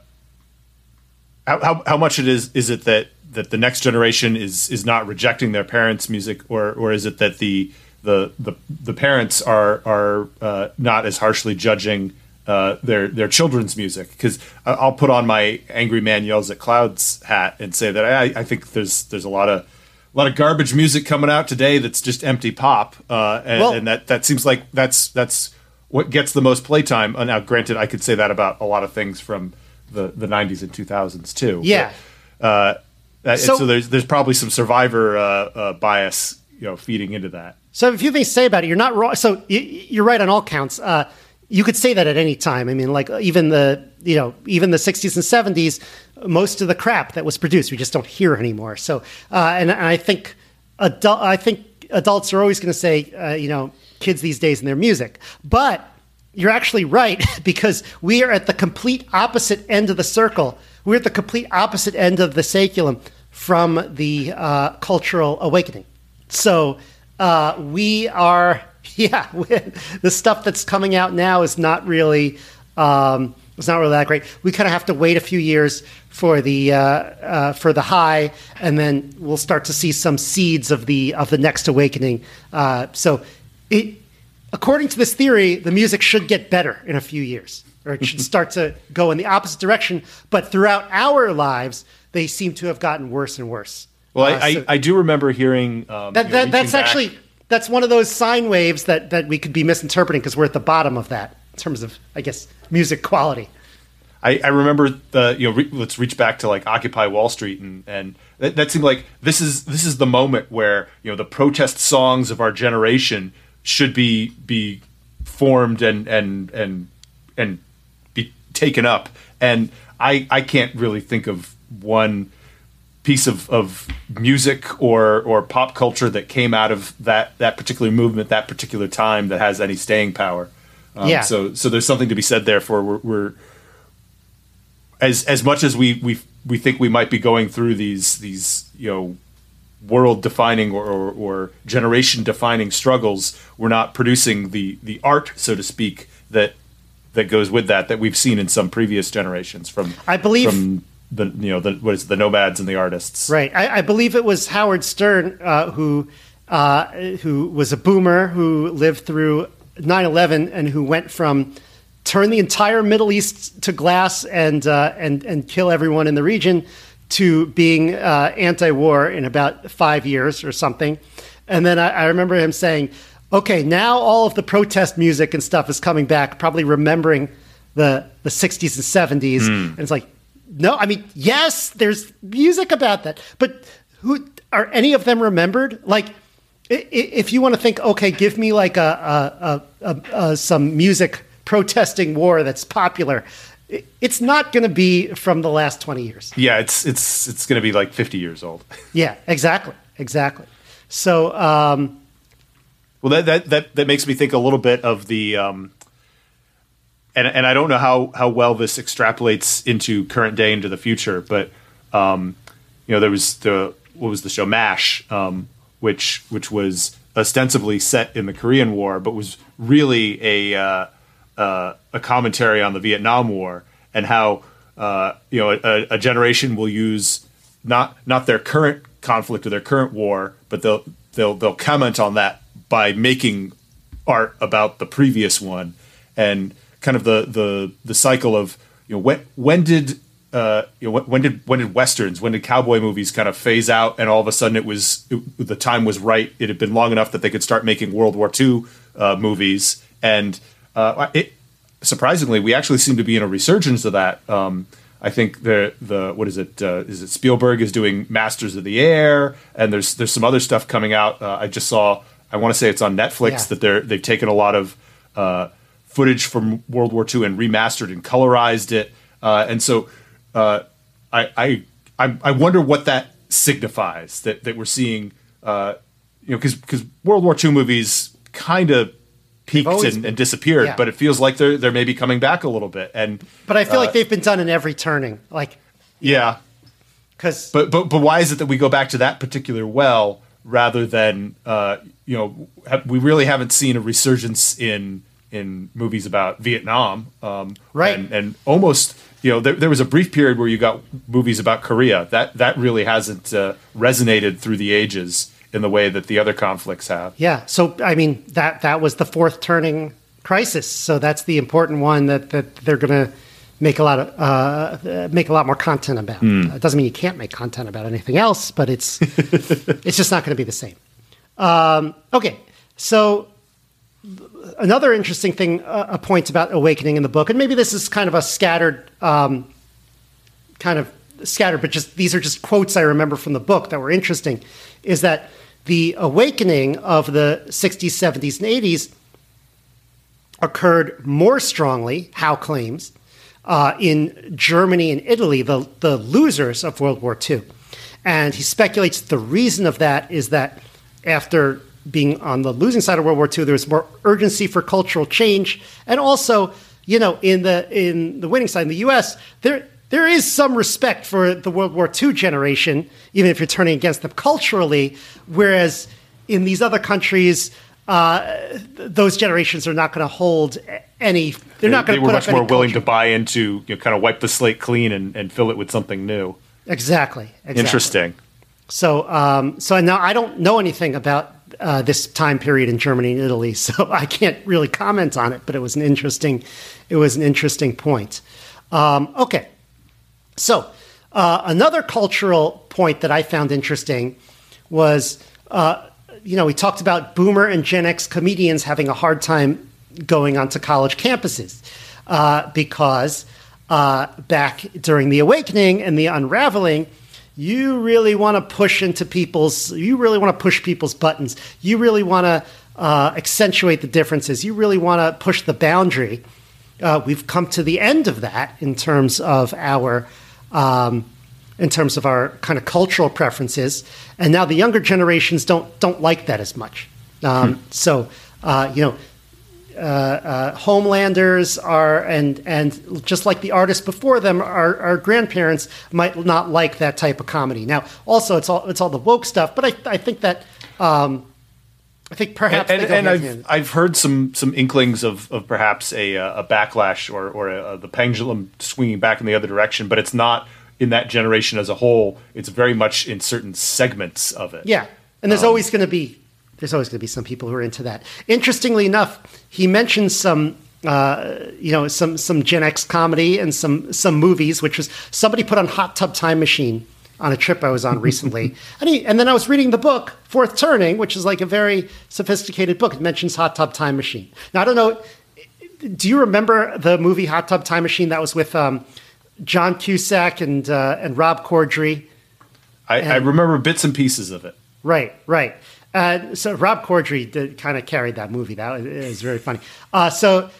how, how how much it is is it that that the next generation is is not rejecting their parents' music, or or is it that the the the, the parents are are uh, not as harshly judging uh, their their children's music? Because I'll put on my angry man yells at clouds hat and say that I, I think there's there's a lot of a lot of garbage music coming out today that's just empty pop, uh, and, well, and, that that seems like that's that's what gets the most playtime. Uh, now, granted, I could say that about a lot of things from the the '90s and 2000s too. Yeah. But, uh, that, so, so, there's there's probably some survivor uh, uh, bias, you know, feeding into that. So a few things to say about it. You're not wrong. So you, are right on all counts. Uh, you could say that at any time. I mean, like even the you know even the 60s and 70s, most of the crap that was produced we just don't hear anymore. So uh, and, and, I think adult I think adults are always going to say uh, you know kids these days in their music, but you're actually right because we are at the complete opposite end of the circle we're at the complete opposite end of the saeculum from the uh, cultural awakening. So uh, we are, yeah, the stuff that's coming out now is not really. Um, it's not really that great. We kind of have to wait a few years for the uh, uh, for the high, and then we'll start to see some seeds of the of the next awakening. Uh, so, it, according to this theory, the music should get better in a few years or it should start to go in the opposite direction. But throughout our lives, they seem to have gotten worse and worse. Well, uh, I, so I, I, do remember hearing um, that, that that's back. actually that's one of those sine waves that that we could be misinterpreting because we're at the bottom of that in terms of I guess music quality. I, I remember the you know re, let's reach back to like Occupy Wall Street and and that, that seemed like this is this is the moment where you know the protest songs of our generation should be be formed and and and and be taken up. And I I can't really think of one piece of, of music or or pop culture that came out of that that particular movement, that particular time that has any staying power. Um, yeah. So so there's something to be said there for we're, we're as as much as we we we think we might be going through these these you know world defining or, or, or generation defining struggles, we're not producing the the art, so to speak, that that goes with that that we've seen in some previous generations from I believe from the you know the what is it, the nomads and the artists. Right. I, I believe it was Howard Stern uh, who uh, who was a boomer who lived through 9/11 and who went from turn the entire Middle East to glass and uh, and and kill everyone in the region to being uh, anti-war in about five years or something. And then I, I remember him saying okay, now all of the protest music and stuff is coming back, probably remembering the the 60s and 70s. Mm. And it's like, no, I mean, yes, there's music about that, but who are any of them remembered? Like, if you want to think, okay, give me like a, a, a, a some music protesting war that's popular. It's not going to be from the last 20 years. Yeah, it's it's it's going to be like 50 years old. yeah, exactly, exactly. So, um, well, that, that that that makes me think a little bit of the, um, and and I don't know how how well this extrapolates into current day into the future, but um, you know there was the what was the show? Mash, um, which which was ostensibly set in the Korean War, but was really a uh, uh, a commentary on the Vietnam War and how uh, you know a, a generation will use not not their current conflict or their current war, but they'll they'll they'll comment on that by making art about the previous one. And kind of the the the cycle of you know when when did uh, you know, when, when did when did westerns, when did cowboy movies kind of phase out, and all of a sudden it was it, the time was right. It had been long enough that they could start making World War II uh, movies, and uh, it surprisingly, we actually seem to be in a resurgence of that. Um, I think the the what is it? Uh, is it Spielberg is doing Masters of the Air, and there's there's some other stuff coming out. Uh, I just saw. I want to say it's on Netflix Yeah. that they're they've taken a lot of uh, footage from World War II and remastered and colorized it, uh, and so uh, I, I I I wonder what that signifies that that we're seeing. Uh, you know, because because World War II movies kind of peaked always and, and disappeared, yeah. but it feels like they're they're maybe coming back a little bit. And But I feel uh, like they've been done in every turning, like yeah, because but but but why is it that we go back to that particular well rather than uh, you know we really haven't seen a resurgence in in movies about Vietnam, um, Right. And, and almost you know there, there was a brief period where you got movies about Korea that that really hasn't uh, resonated through the ages in the way that the other conflicts have. Yeah. So I mean that that was the fourth turning crisis. So that's the important one that that they're going to make a lot of uh, make a lot more content about. Uh, it doesn't mean you can't make content about anything else, but it's it's just not going to be the same. Um, okay. So another interesting thing, uh, a point about awakening in the book, and maybe this is kind of a scattered. Um, kind of scattered, but just these are just quotes I remember from the book that were interesting, is that the awakening of the 60s, 70s, and 80s occurred more strongly, Howe claims, uh, in Germany and Italy, the, the losers of World War II. And he speculates the reason of that is that after being on the losing side of World War II, there was more urgency for cultural change, and also, you know, in the in the winning side in the U.S., there there is some respect for the World War II generation, even if you're turning against them culturally. Whereas in these other countries, uh, th- those generations are not going to hold any. They're not going to They were much more willing culture. to buy into you know, kind of wipe the slate clean and, and fill it with something new. Exactly, exactly. Interesting. So, um, so now I don't know anything about uh, this time period in Germany and Italy, so I can't really comment on it. But it was an interesting, it was an interesting point. Um, okay, so uh, another cultural point that I found interesting was, uh, you know, we talked about Boomer and Gen X comedians having a hard time going onto college campuses uh, because uh, back during the awakening and the unraveling, you really want to push into people's, you really want to push people's buttons. You really want to uh, accentuate the differences. You really want to push the boundary. Uh, we've come to the end of that in terms of our um, in terms of our kind of cultural preferences, and now the younger generations don't don't like that as much. Um, So uh, you know, uh, uh, Homelanders are and and just like the artists before them, our, our grandparents might not like that type of comedy. Now, also it's all it's all the woke stuff, but I I think that. Um, I think perhaps and, go and I've. I've heard some some inklings of, of perhaps a uh, a backlash or or a, the pendulum swinging back in the other direction, but it's not in that generation as a whole. It's very much in certain segments of it. Yeah, and there's always going to be there's always going to be some people who are into that. Interestingly enough, he mentions some. Uh, you know, some some Gen X comedy and some some movies, which was somebody put on Hot Tub Time Machine on a trip I was on recently, and he, and then I was reading the book Fourth Turning, which is like a very sophisticated book. It mentions Hot Tub Time Machine. Now I don't know. Do you remember the movie Hot Tub Time Machine that was with um, John Cusack and uh, and Rob Corddry? I, I remember bits and pieces of it. Right, right. Uh, so Rob Corddry did, kind of carried that movie. That was, it was very funny. Uh, so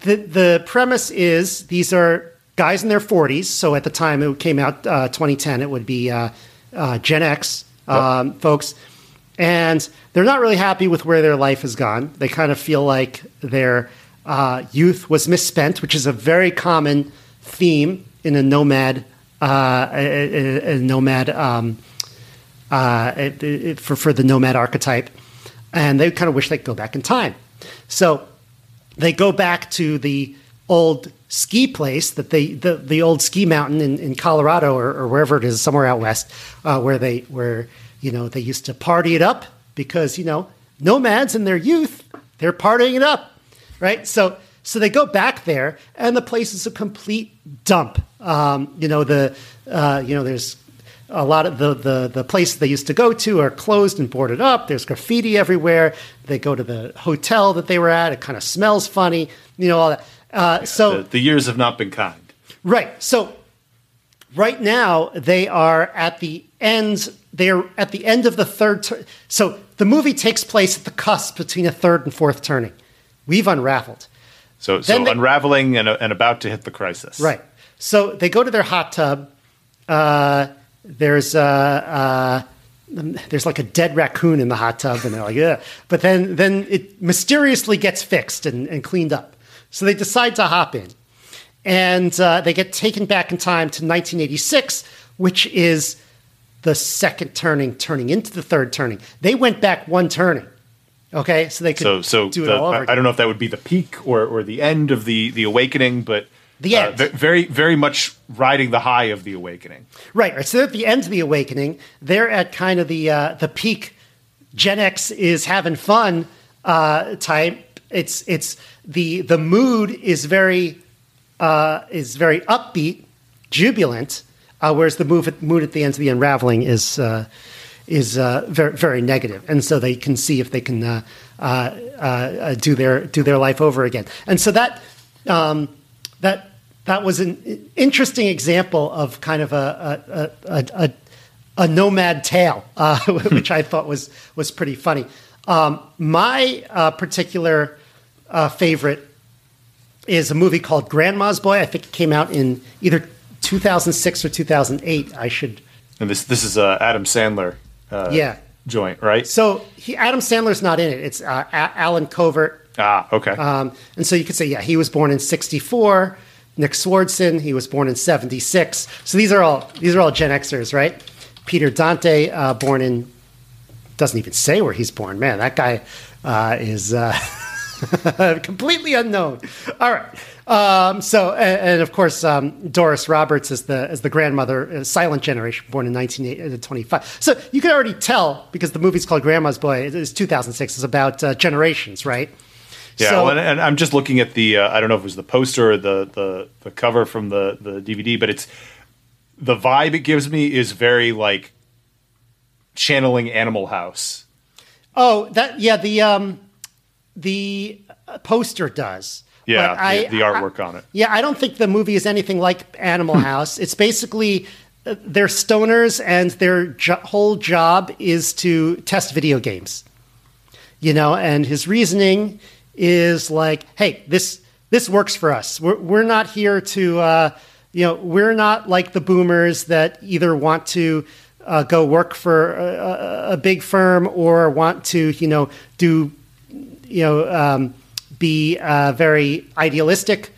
the the premise is these are guys in their 40s. So at the time it came out, uh, 2010, it would be uh, uh, Gen X um, folks, and they're not really happy with where their life has gone. They kind of feel like their uh, youth was misspent, which is a very common theme in a nomad uh, a, a- a nomad. Um, uh, it- it- for for the nomad archetype, and they kind of wish they could go back in time. So they go back to the old ski place that they the, the old ski mountain in, in Colorado or, or wherever it is somewhere out west uh, where they where you know they used to party it up because you know nomads in their youth they're partying it up right so so they go back there and the place is a complete dump Um, you know the uh, you know there's a lot of the, the the places they used to go to are closed and boarded up. There's graffiti everywhere. They go to the hotel that they were at. It kind of smells funny. You know all that. Uh, so The, the years have not been kind. Right. So right now they are at the end. They're at the end of the third. Tur- so the movie takes place at the cusp between a third and fourth turning. We've unraveled. So, so they- unraveling and, and about to hit the crisis. Right. So they go to their hot tub. Uh, there's uh, uh, there's like a dead raccoon in the hot tub, and they're like, yeah. But then then it mysteriously gets fixed and, and cleaned up. So they decide to hop in, and uh, they get taken back in time to 1986, which is the second turning, turning into the third turning. They went back one turning. Okay, so they could So, so do it the- all over. I, I don't know if that would be the peak or, or the end of the, the awakening, but The uh, end. ve- very, very much riding the high of the awakening. Right, right. So they're at the end of the awakening. They're at kind of the uh, the peak. Gen X is having fun uh, type. It's it's the the mood is very uh, is very upbeat, jubilant, uh, whereas the move at, mood at the end of the unraveling is uh, is uh, very very negative, and so they can see if they can uh, uh, uh, do their do their life over again, and so that um, that that was an interesting example of kind of a a, a, a, a nomad tale, uh, which I thought was was pretty funny. Um, my uh, particular uh, favorite is a movie called Grandma's Boy. I think it came out in either 2006 or 2008. I should. And this this is uh, Adam Sandler uh, Yeah. joint, right? So he, Adam Sandler's not in it. It's uh, A- Allen Covert. ah, okay. Um, and so you could say, yeah, he was born in 64. Nick Swardson, he was born in 76. So these are all these are all Gen Xers, right? Peter Dante, uh, born in doesn't even say where he's born. Man, that guy uh, is uh, completely unknown. All right. Um, so, and, and of course, um, Doris Roberts is the as the grandmother, uh, Silent Generation, born in 1925. So you can already tell because the movie's called Grandma's Boy. It is 2006. It's about uh, generations, right? Yeah, so- well, and, I'm just looking at the uh, I don't know if it was the poster or the, the the cover from the the DVD, but it's the vibe it gives me is very like channeling Animal House. Oh, that yeah. The um, the uh, poster does. Yeah, But I- the, the artwork on it. Yeah, I don't think the movie is anything like Animal House. It's basically uh, they're stoners, and their jo- whole job is to test video games. You know, and his reasoning is like, "Hey, this this works for us. We're we're not here to, uh, you know, we're not like the boomers that either want to." Uh, go work for a, a, big firm or want to, you know, do you know, um, be uh, very idealistic.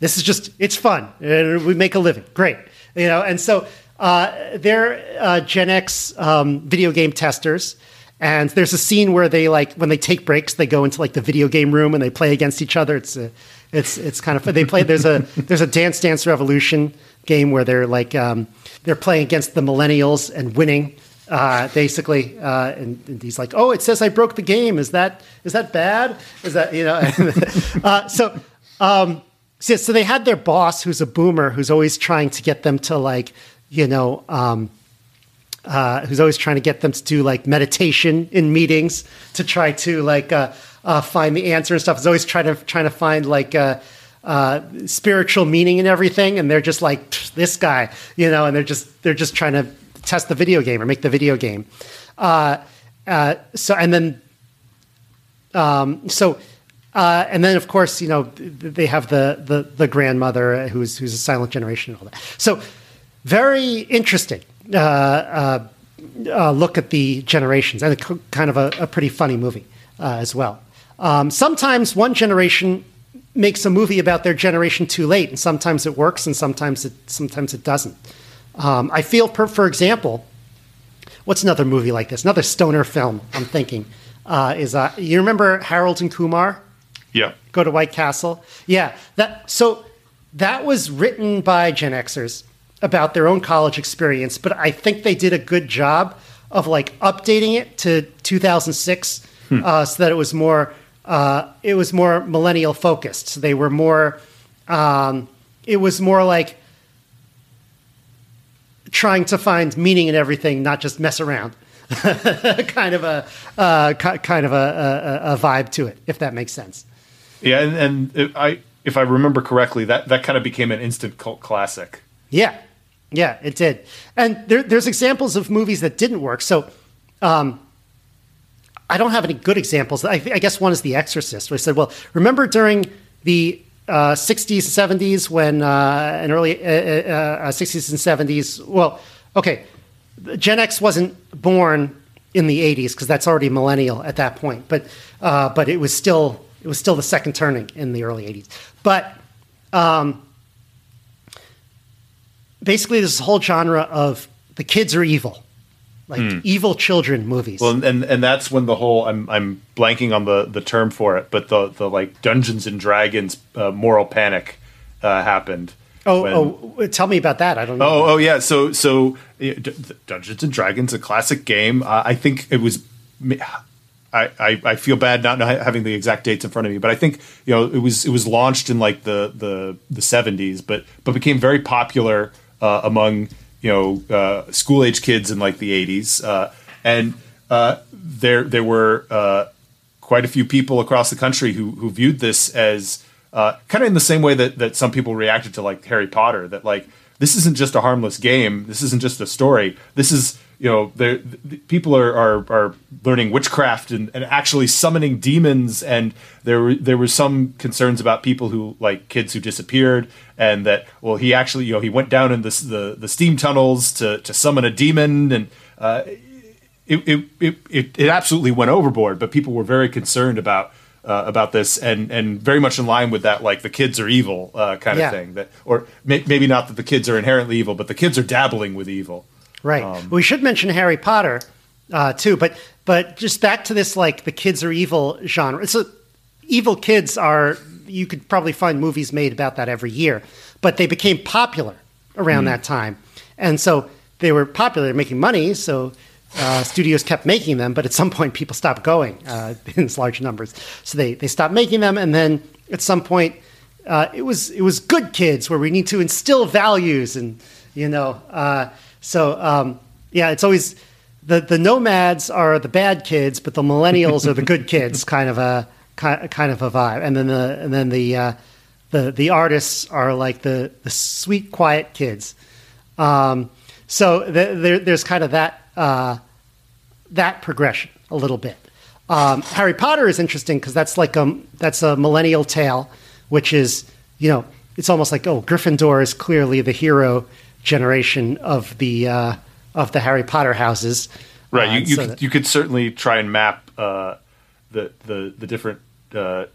This is just, it's fun. and we make a living. Great. You know, and so uh, they're uh, Gen X um, video game testers. And there's a scene where they like when they take breaks, they go into like the video game room and they play against each other. It's a, it's it's kind of fun. They play. There's a there's a Dance Dance Revolution game where they're like um, they're playing against the millennials and winning uh, basically. Uh, and, and he's like, "Oh, it says I broke the game. Is that is that bad? Is that you know?" uh, so, um, so so they had their boss, who's a boomer, who's always trying to get them to like you know. Um, uh, who's always trying to get them to do like meditation in meetings to try to like uh, uh, find the answer and stuff. Is always trying to trying to find like uh, uh, spiritual meaning in everything, and they're just like this guy, you know, and they're just they're just trying to test the video game or make the video game. Uh, so and then um, so. Uh, and then, of course, you know they have the the, the grandmother who's who's a silent generation and all that. So, very interesting uh, uh, uh, look at the generations, and c- kind of a, a pretty funny movie uh, as well. Um, sometimes one generation makes a movie about their generation too late, and sometimes it works, and sometimes it sometimes it doesn't. Um, I feel, per, for example, what's another movie like this? Another stoner film. I'm thinking uh, is uh, you remember Harold and Kumar? Yeah. go to White Castle. Yeah, that so that was written by Gen Xers about their own college experience, but I think they did a good job of like updating it to 2006 uh, so that it was more uh, it was more millennial focused. So they were more um, it was more like trying to find meaning in everything, not just mess around. kind of a uh, kind of a, a, a, vibe to it, if that makes sense. Yeah, and, and it, I, if I remember correctly, that that kind of became an instant cult classic. Yeah, yeah, it did. And there, there's examples of movies that didn't work. So, um, I don't have any good examples. I, I, guess one is The Exorcist, where I said, well, remember during the uh, 60s and 70s when uh, early uh, uh, 60s and 70s, well, okay, Gen X wasn't born in the 80s because that's already millennial at that point, but uh, but it was still it was still the second turning in the early 80s. But um, basically, this whole genre of the kids are evil, like mm. evil children movies. Well, and and that's when the whole I'm I'm blanking on the the term for it, but the the like Dungeons and Dragons uh, moral panic uh, happened Oh, when, oh, tell me about that. I don't know. Oh, oh yeah. So, so Dungeons and Dragons, a classic game. Uh, I think it was. I, I, I, feel bad not having the exact dates in front of me, but I think you know it was it was launched in like the the the seventies, but but became very popular uh, among you know uh, school age kids in like the eighties, uh, and uh, there there were uh, quite a few people across the country who who viewed this as uh, kind of in the same way that that some people reacted to like Harry Potter. That like this isn't just a harmless game. This isn't just a story. This is you know the, people are, are are learning witchcraft and, and actually summoning demons. And there were there were some concerns about people who like kids who disappeared and that well he actually you know he went down in the the, the steam tunnels to to summon a demon and. Uh, it, it, it, it absolutely went overboard, but people were very concerned about uh, about this, and and very much in line with that, like the kids are evil uh, kind yeah. of thing. That, or may, maybe not that the kids are inherently evil, but the kids are dabbling with evil. Right. Um, we should mention Harry Potter uh, too, but but just back to this, like the kids are evil genre. It's a evil kids are. You could probably find movies made about that every year, but they became popular around mm. that time, and so they were popular, making money. So uh, studios kept making them, but at some point people stopped going uh, in large numbers. So they, they stopped making them, and then at some point uh, it was it was good kids where we need to instill values, and you know, uh, so um, yeah, it's always the the nomads are the bad kids, but the millennials are the good kids, kind of a kind of a vibe, and then the and then the uh, the the artists are like the the sweet quiet kids. Um, so the, there, there's kind of that uh, that progression a little bit. Um, Harry Potter is interesting because that's like a that's a millennial tale, which is you know it's almost like oh Gryffindor is clearly the hero generation of the uh, of the Harry Potter houses. Right. Uh, you you, so could, that, you could certainly try and map uh, the the the different uh,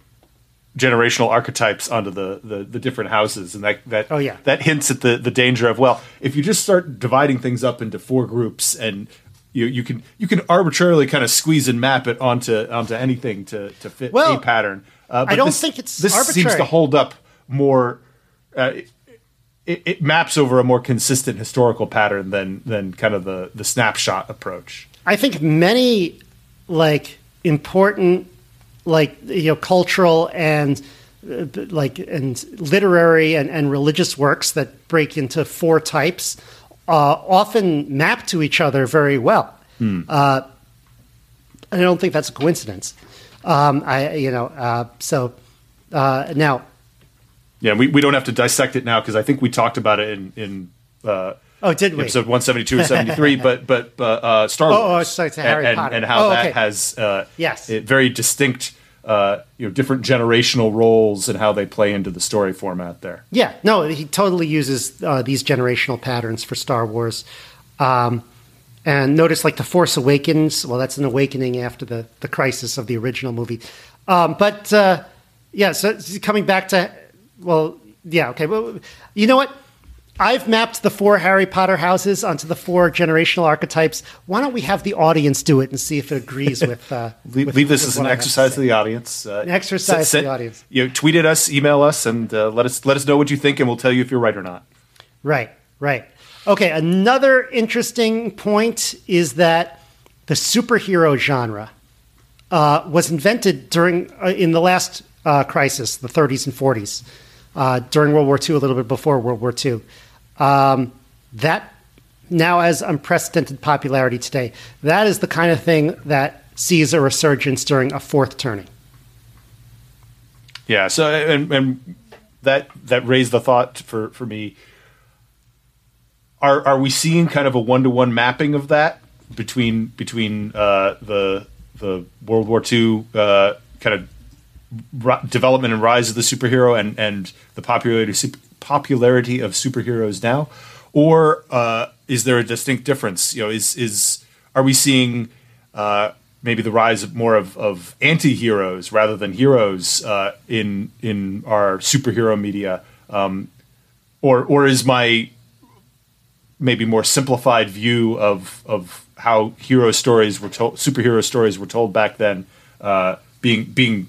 generational archetypes onto the, the, the different houses, and that that oh yeah that hints at the the danger of well if you just start dividing things up into four groups and you you can you can arbitrarily kind of squeeze and map it onto onto anything to to fit well, a pattern. Uh, I don't this, think it's this arbitrary. seems to hold up more. Uh, it, it, maps over a more consistent historical pattern than than kind of the the snapshot approach. I think many like important like you know cultural and uh, like and literary and, and religious works that break into four types uh, often map to each other very well. Hmm. Uh, I don't think that's a coincidence. Um, I, you know, uh, so uh, now. Yeah, we, we don't have to dissect it now because I think we talked about it in in. Uh, oh, did we? Episode one seventy two and seventy three, but but uh, Star Wars. Oh, oh sorry, to Harry and, Potter. and, how oh, that okay. has yes very distinct uh, you know different generational roles and how they play into the story format there. Yeah, no, he totally uses uh, these generational patterns for Star Wars. Um, and notice, like the Force Awakens. Well, that's an awakening after the the crisis of the original movie. Um, but uh, yeah, so coming back to well, yeah, okay. Well, you know what? I've mapped the four Harry Potter houses onto the four generational archetypes. Why don't we have the audience do it and see if it agrees with? Uh, leave, with, leave this as an exercise to, the audience. Uh, an exercise send, to the audience. You know, tweet at us, email us, and uh, let us let us know what you think, and we'll tell you if you're right or not. Right, right. Okay. Another interesting point is that the superhero genre uh, was invented during uh, in the last uh, crisis, the 30s and 40s, during World War II, a little bit before World War II. Um, that now has unprecedented popularity today. That is the kind of thing that sees a resurgence during a fourth turning. Yeah. So and, and that that raised the thought for for me. Are are we seeing kind of a one to one mapping of that between between uh, the the World War II uh, kind of development and rise of the superhero and and the popularity popularity of superheroes now, or uh, is there a distinct difference? You know, is is are we seeing uh, maybe the rise of more of, of anti-heroes rather than heroes uh, in in our superhero media, um, or or is my maybe more simplified view of of how hero stories were told, superhero stories were told back then, uh, being being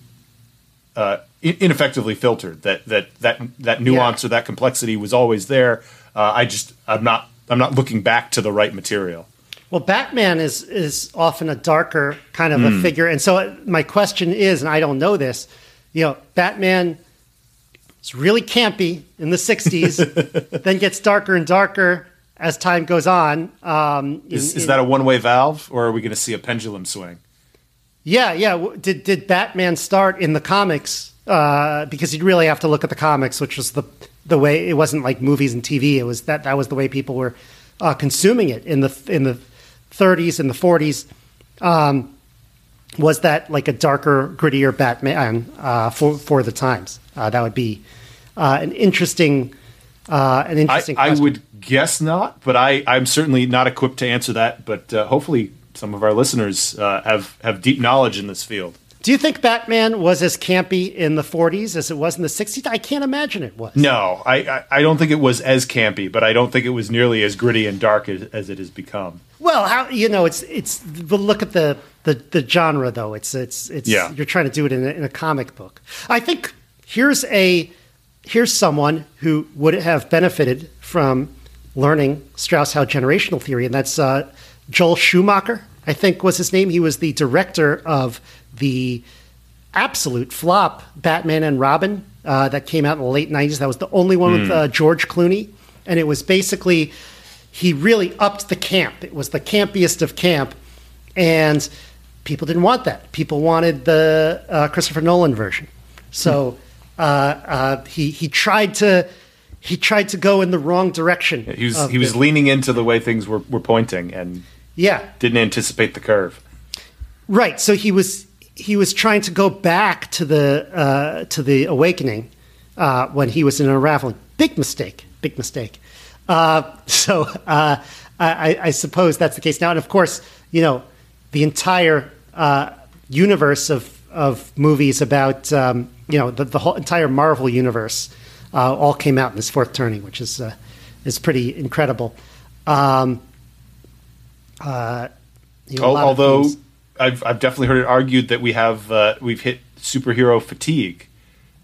uh, ineffectively filtered. That that that that nuance yeah. or that complexity was always there. Uh, I just I'm not I'm not looking back to the right material. Well, Batman is is often a darker kind of mm. a hmm. figure, and so my question is, and I don't know this, you know, Batman is really campy in the '60s, then gets darker and darker as time goes on. Um, is, in, is that a one way valve, or are we going to see a pendulum swing? Yeah, yeah. Did did Batman start in the comics? Uh, because you'd really have to look at the comics, which was the the way it wasn't like movies and TV. It was that that was the way people were uh, consuming it in the in the 30s and the 40s. Um, was that like a darker, grittier Batman uh, for for the times? Uh, that would be uh, an interesting, uh, an interesting. I, I, would guess not, but I I'm certainly not equipped to answer that. But uh, hopefully, some of our listeners uh, have have deep knowledge in this field. Do you think Batman was as campy in the 40s as it was in the 60s? I can't imagine it was. No, I, I, I don't think it was as campy, but I don't think it was nearly as gritty and dark as, as it has become. Well, how you know it's it's but look at the, the the genre though. It's it's it's yeah. you're trying to do it in a, in a comic book. I think here's a here's someone who would have benefited from learning Strauss-Howe generational theory, and that's uh, Joel Schumacher. I think was his name. He was the director of the absolute flop Batman and Robin uh, that came out in the late 90s. That was the only one mm. with hmm. uh, George Clooney. And it was basically, he really upped the camp. It was the campiest of camp. And people didn't want that. People wanted the uh, Christopher Nolan version. So mm. he, he tried to. He tried to go in the wrong direction. Yeah, he was he was leaning into the way things were, were pointing and yeah didn't anticipate the curve. Right. So he was he was trying to go back to the uh, to the awakening uh, when he was in unraveling. Big mistake. Big mistake. Uh, so uh, I, I, suppose that's the case now. And of course, you know, the entire uh, universe of of movies about um, you know the, the, whole entire Marvel universe uh, all came out in this fourth turning, which is is pretty incredible. Um, you know, although I've I've definitely heard it argued that we have uh, we've hit superhero fatigue.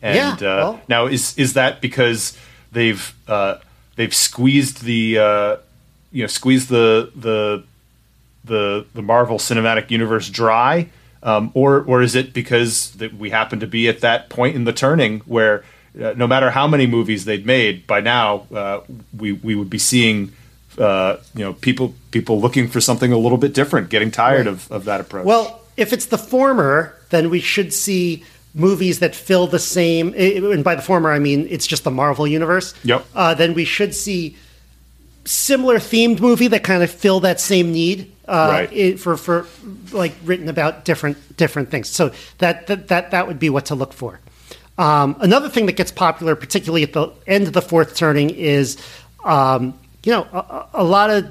And yeah, uh, well. now is is that because they've uh, they've squeezed the uh, you know squeezed the the the the Marvel Cinematic Universe dry, um, or or is it because that we happen to be at that point in the turning where uh, no matter how many movies they'd made by now, uh, we we would be seeing uh, you know people people looking for something a little bit different, getting tired right. of, of that approach. Well, if it's the former, then we should see movies that fill the same. And by the former, I mean it's just the Marvel universe. Yep. Uh, then we should see similar themed movie that kind of fill that same need uh, right. it, for for like written about different different things. So that that that, that would be what to look for. Um, another thing that gets popular, particularly at the end of the fourth turning, is um, you know, a, a lot of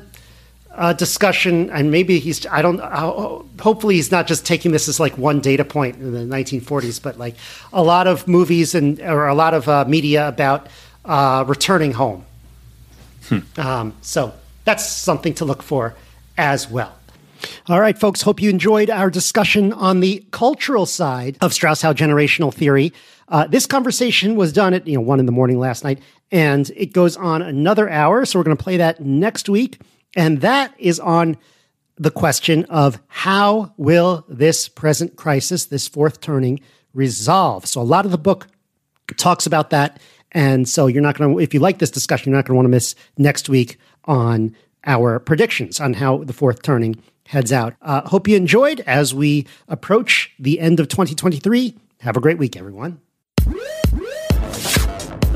uh, discussion, and maybe he's, I don't, uh, hopefully he's not just taking this as like one data point in the 1940s, but like a lot of movies and, or a lot of uh, media about uh, returning home. Hmm. Um, so that's something to look for as well. All right, folks, hope you enjoyed our discussion on the cultural side of Strauss-Howe generational theory. Uh, this conversation was done at you know one in the morning last night, and it goes on another hour. So we're going to play that next week, and that is on the question of how will this present crisis, this fourth turning, resolve. So a lot of the book talks about that, and so you're not going to if you like this discussion, you're not going to want to miss next week on our predictions on how the fourth turning heads out. Uh, hope you enjoyed as we approach the end of 2023. Have a great week, everyone.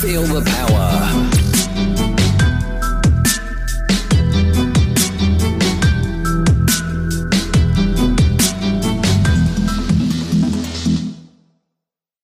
Feel, the power.